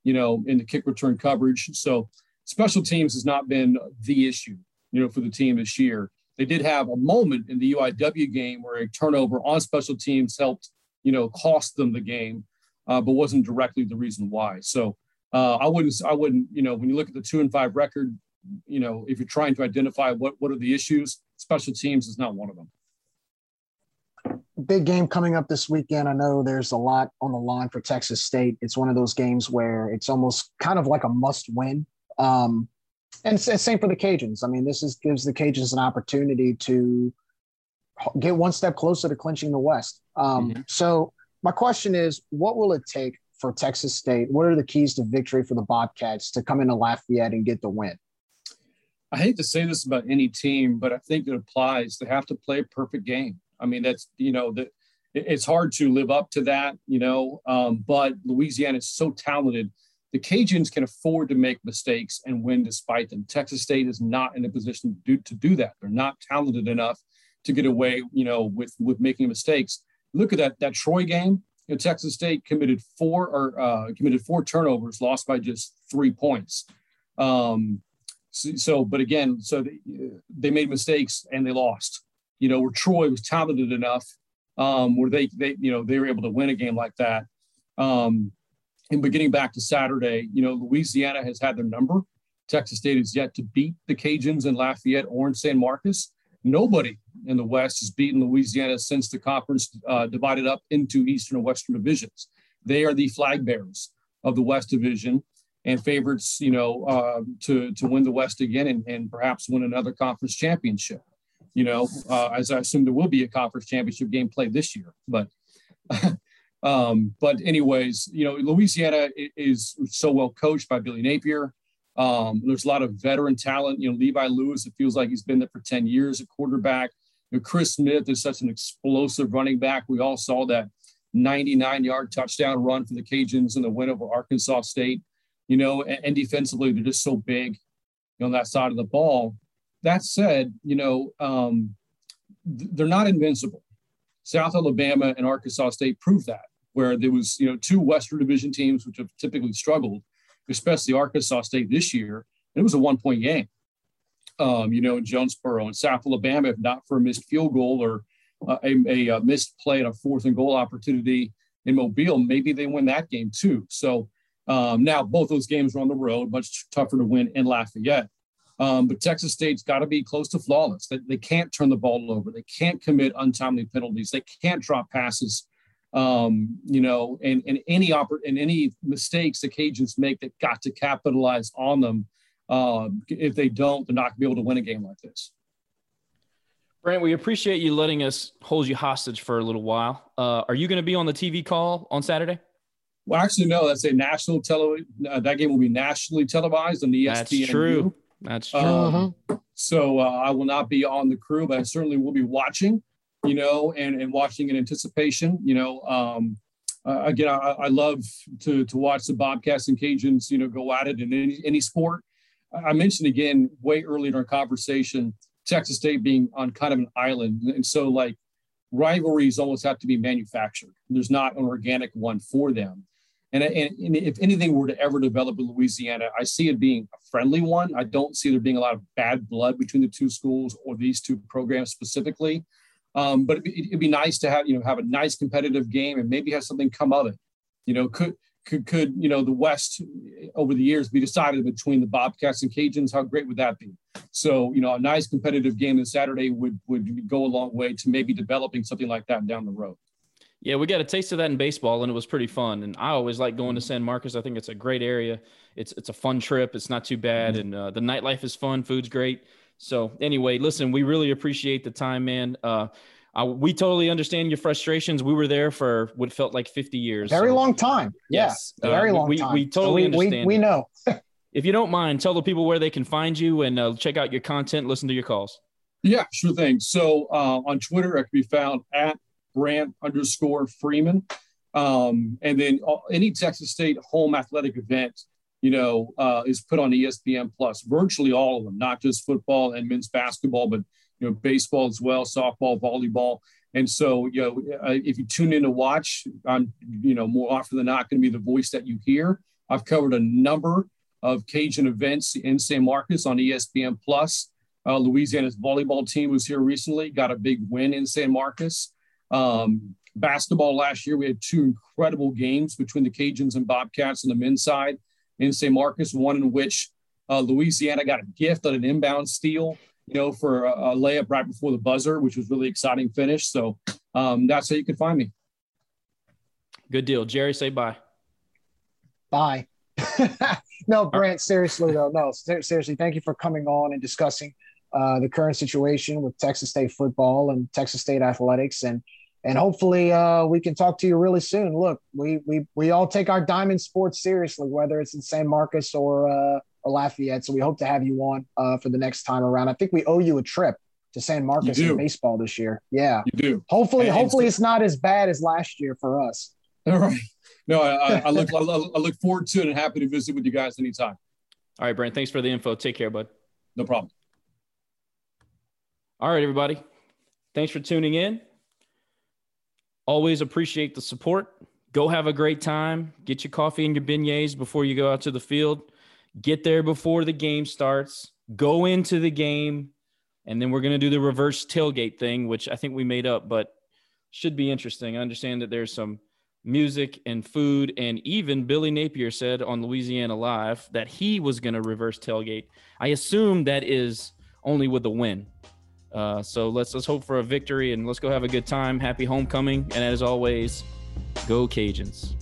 [SPEAKER 5] you know, in the kick return coverage. So special teams has not been the issue, you know, for the team this year. They did have a moment in the UIW game where a turnover on special teams helped, you know, cost them the game, uh, but wasn't directly the reason why. So uh, I wouldn't, I wouldn't, you know, when you look at the two and five record, you know, if you're trying to identify what what are the issues, special teams is not one of them.
[SPEAKER 3] Big game coming up this weekend. I know there's a lot on the line for Texas State. It's one of those games where it's almost kind of like a must win. Um, and same for the Cajuns. I mean, this is gives the Cajuns an opportunity to get one step closer to clinching the West. Um, mm-hmm. So my question is, what will it take for Texas State? What are the keys to victory for the Bobcats to come into Lafayette and get the win?
[SPEAKER 5] I hate to say this about any team, but I think it applies. They have to play a perfect game. I mean, that's you know that it's hard to live up to that, you know. Um, but Louisiana is so talented the Cajuns can afford to make mistakes and win despite them. Texas State is not in a position to do, to do that. They're not talented enough to get away, you know, with with making mistakes. Look at that that Troy game. You know, Texas State committed four or uh, committed four turnovers, lost by just three points. Um, so, so, but again, so they, they made mistakes and they lost. You know, where Troy was talented enough, um, where they they you know they were able to win a game like that. Um, and but getting back to Saturday, you know, Louisiana has had their number. Texas State is yet to beat the Cajuns in Lafayette or in San Marcos. Nobody in the West has beaten Louisiana since the conference uh, divided up into Eastern and Western divisions. They are the flag bearers of the West Division and favorites, you know, uh, to to win the West again and, and perhaps win another conference championship. You know, uh, as I assume there will be a conference championship game played this year, but [LAUGHS] Um, but anyways, you know, Louisiana is so well coached by Billy Napier. Um, there's a lot of veteran talent. You know, Levi Lewis, it feels like he's been there for 10 years at quarterback. You know, Chris Smith is such an explosive running back. We all saw that 99 yard touchdown run for the Cajuns in the win over Arkansas State. You know, and, and defensively, they're just so big you know, on that side of the ball. That said, you know, um, they're not invincible. South Alabama and Arkansas State proved that where there was you know two Western Division teams which have typically struggled, especially Arkansas State this year. It was a one point game. Um, you know, in Jonesboro and South Alabama, if not for a missed field goal or uh, a, a, a, missed play at a fourth and goal opportunity in Mobile, maybe they win that game too. So um, now both those games are on the road, much tougher to win in Lafayette. Um, but Texas State's got to be close to flawless. They, they can't turn the ball over. They can't commit untimely penalties. They can't drop passes um, you know, and, and any oppor- and any mistakes the Cajuns make that got to capitalize on them. Uh, if they don't, they're not going to be able to win a game like this.
[SPEAKER 2] Brant, we appreciate you letting us hold you hostage for a little while. Uh, are you going to be on the TV call on Saturday?
[SPEAKER 5] Well, actually, no. That's a national tele. Uh, that game will be nationally televised on the ESPN.
[SPEAKER 2] That's true. That's true.
[SPEAKER 5] Um, so uh, I will not be on the crew, but I certainly will be watching you know, and, and watching in anticipation, you know, um, uh, again, I, I, love to, to watch the Bobcats and Cajuns, you know, go at it in any, any sport. I mentioned again way earlier in our conversation, Texas State being on kind of an island. And so like rivalries almost have to be manufactured. There's not an organic one for them. And, and, and, if anything were to ever develop in Louisiana, I see it being a friendly one. I don't see there being a lot of bad blood between the two schools or these two programs specifically. Um, but it'd, it'd, be nice to have you know have a nice competitive game and maybe have something come of it. You know, could could could you know the West over the years be decided between the Bobcats and Cajuns? How great would that be? So you know, a nice competitive game this Saturday would would go a long way to maybe developing something like that down the road.
[SPEAKER 2] Yeah, we got a taste of that in baseball, and it was pretty fun. And I always like going to San Marcos. I think it's a great area. It's it's a fun trip. It's not too bad, mm-hmm. and uh, the nightlife is fun. Food's great. So anyway, listen, we really appreciate the time, man. Uh, uh, we totally understand your frustrations. We were there for what felt like 50 years.
[SPEAKER 3] Very so. long time.
[SPEAKER 2] Yes.
[SPEAKER 3] Yeah, very uh, long
[SPEAKER 2] we,
[SPEAKER 3] time.
[SPEAKER 2] We totally
[SPEAKER 3] so we,
[SPEAKER 2] understand.
[SPEAKER 3] We, we know. [LAUGHS]
[SPEAKER 2] if you don't mind, tell the people where they can find you and uh, check out your content, listen to your calls.
[SPEAKER 5] Yeah, sure thing. So uh, on Twitter, I can be found at Brant underscore Freeman. Um, and then uh, any Texas State home athletic event you know, uh, is put on ESPN Plus. Virtually all of them, not just football and men's basketball, but you know, baseball as well, softball, volleyball. And so, you know, uh, if you tune in to watch, I'm, you know, more often than not going to be the voice that you hear. I've covered a number of Cajun events in San Marcos on ESPN Plus. Uh, Louisiana's volleyball team was here recently, got a big win in San Marcos. Um, basketball last year, we had two incredible games between the Cajuns and Bobcats on the men's side in San Marcos, one in which uh, Louisiana got a gift on an inbound steal, you know, for a, a, layup right before the buzzer, which was really exciting finish. So um, that's how you can find me.
[SPEAKER 2] Good deal. Jerry, say bye.
[SPEAKER 3] Bye. [LAUGHS] no, Brant, seriously though, no, seriously, thank you for coming on and discussing uh, the current situation with Texas State football and Texas State athletics, and and hopefully uh, we can talk to you really soon. Look, we we we all take our diamond sports seriously, whether it's in San Marcos or uh, or Lafayette. So we hope to have you on uh, for the next time around. I think we owe you a trip to San Marcos in baseball this year. Yeah,
[SPEAKER 5] you do.
[SPEAKER 3] Hopefully, and hopefully it's not as bad as last year for us.
[SPEAKER 5] All right. No, I, I look I look forward to it and happy to visit with you guys anytime.
[SPEAKER 2] All right, Brant. Thanks for the info. Take care, bud.
[SPEAKER 5] No problem.
[SPEAKER 2] All right, everybody. Thanks for tuning in. Always appreciate the support. Go have a great time. Get your coffee and your beignets before you go out to the field. Get there before the game starts. Go into the game. And then we're going to do the reverse tailgate thing, which I think we made up, but should be interesting. I understand that there's some music and food. And even Billy Napier said on Louisiana Live that he was going to reverse tailgate. I assume that is only with a win. Uh, so let's let's hope for a victory and let's go have a good time. Happy homecoming, and as always, go Cajuns.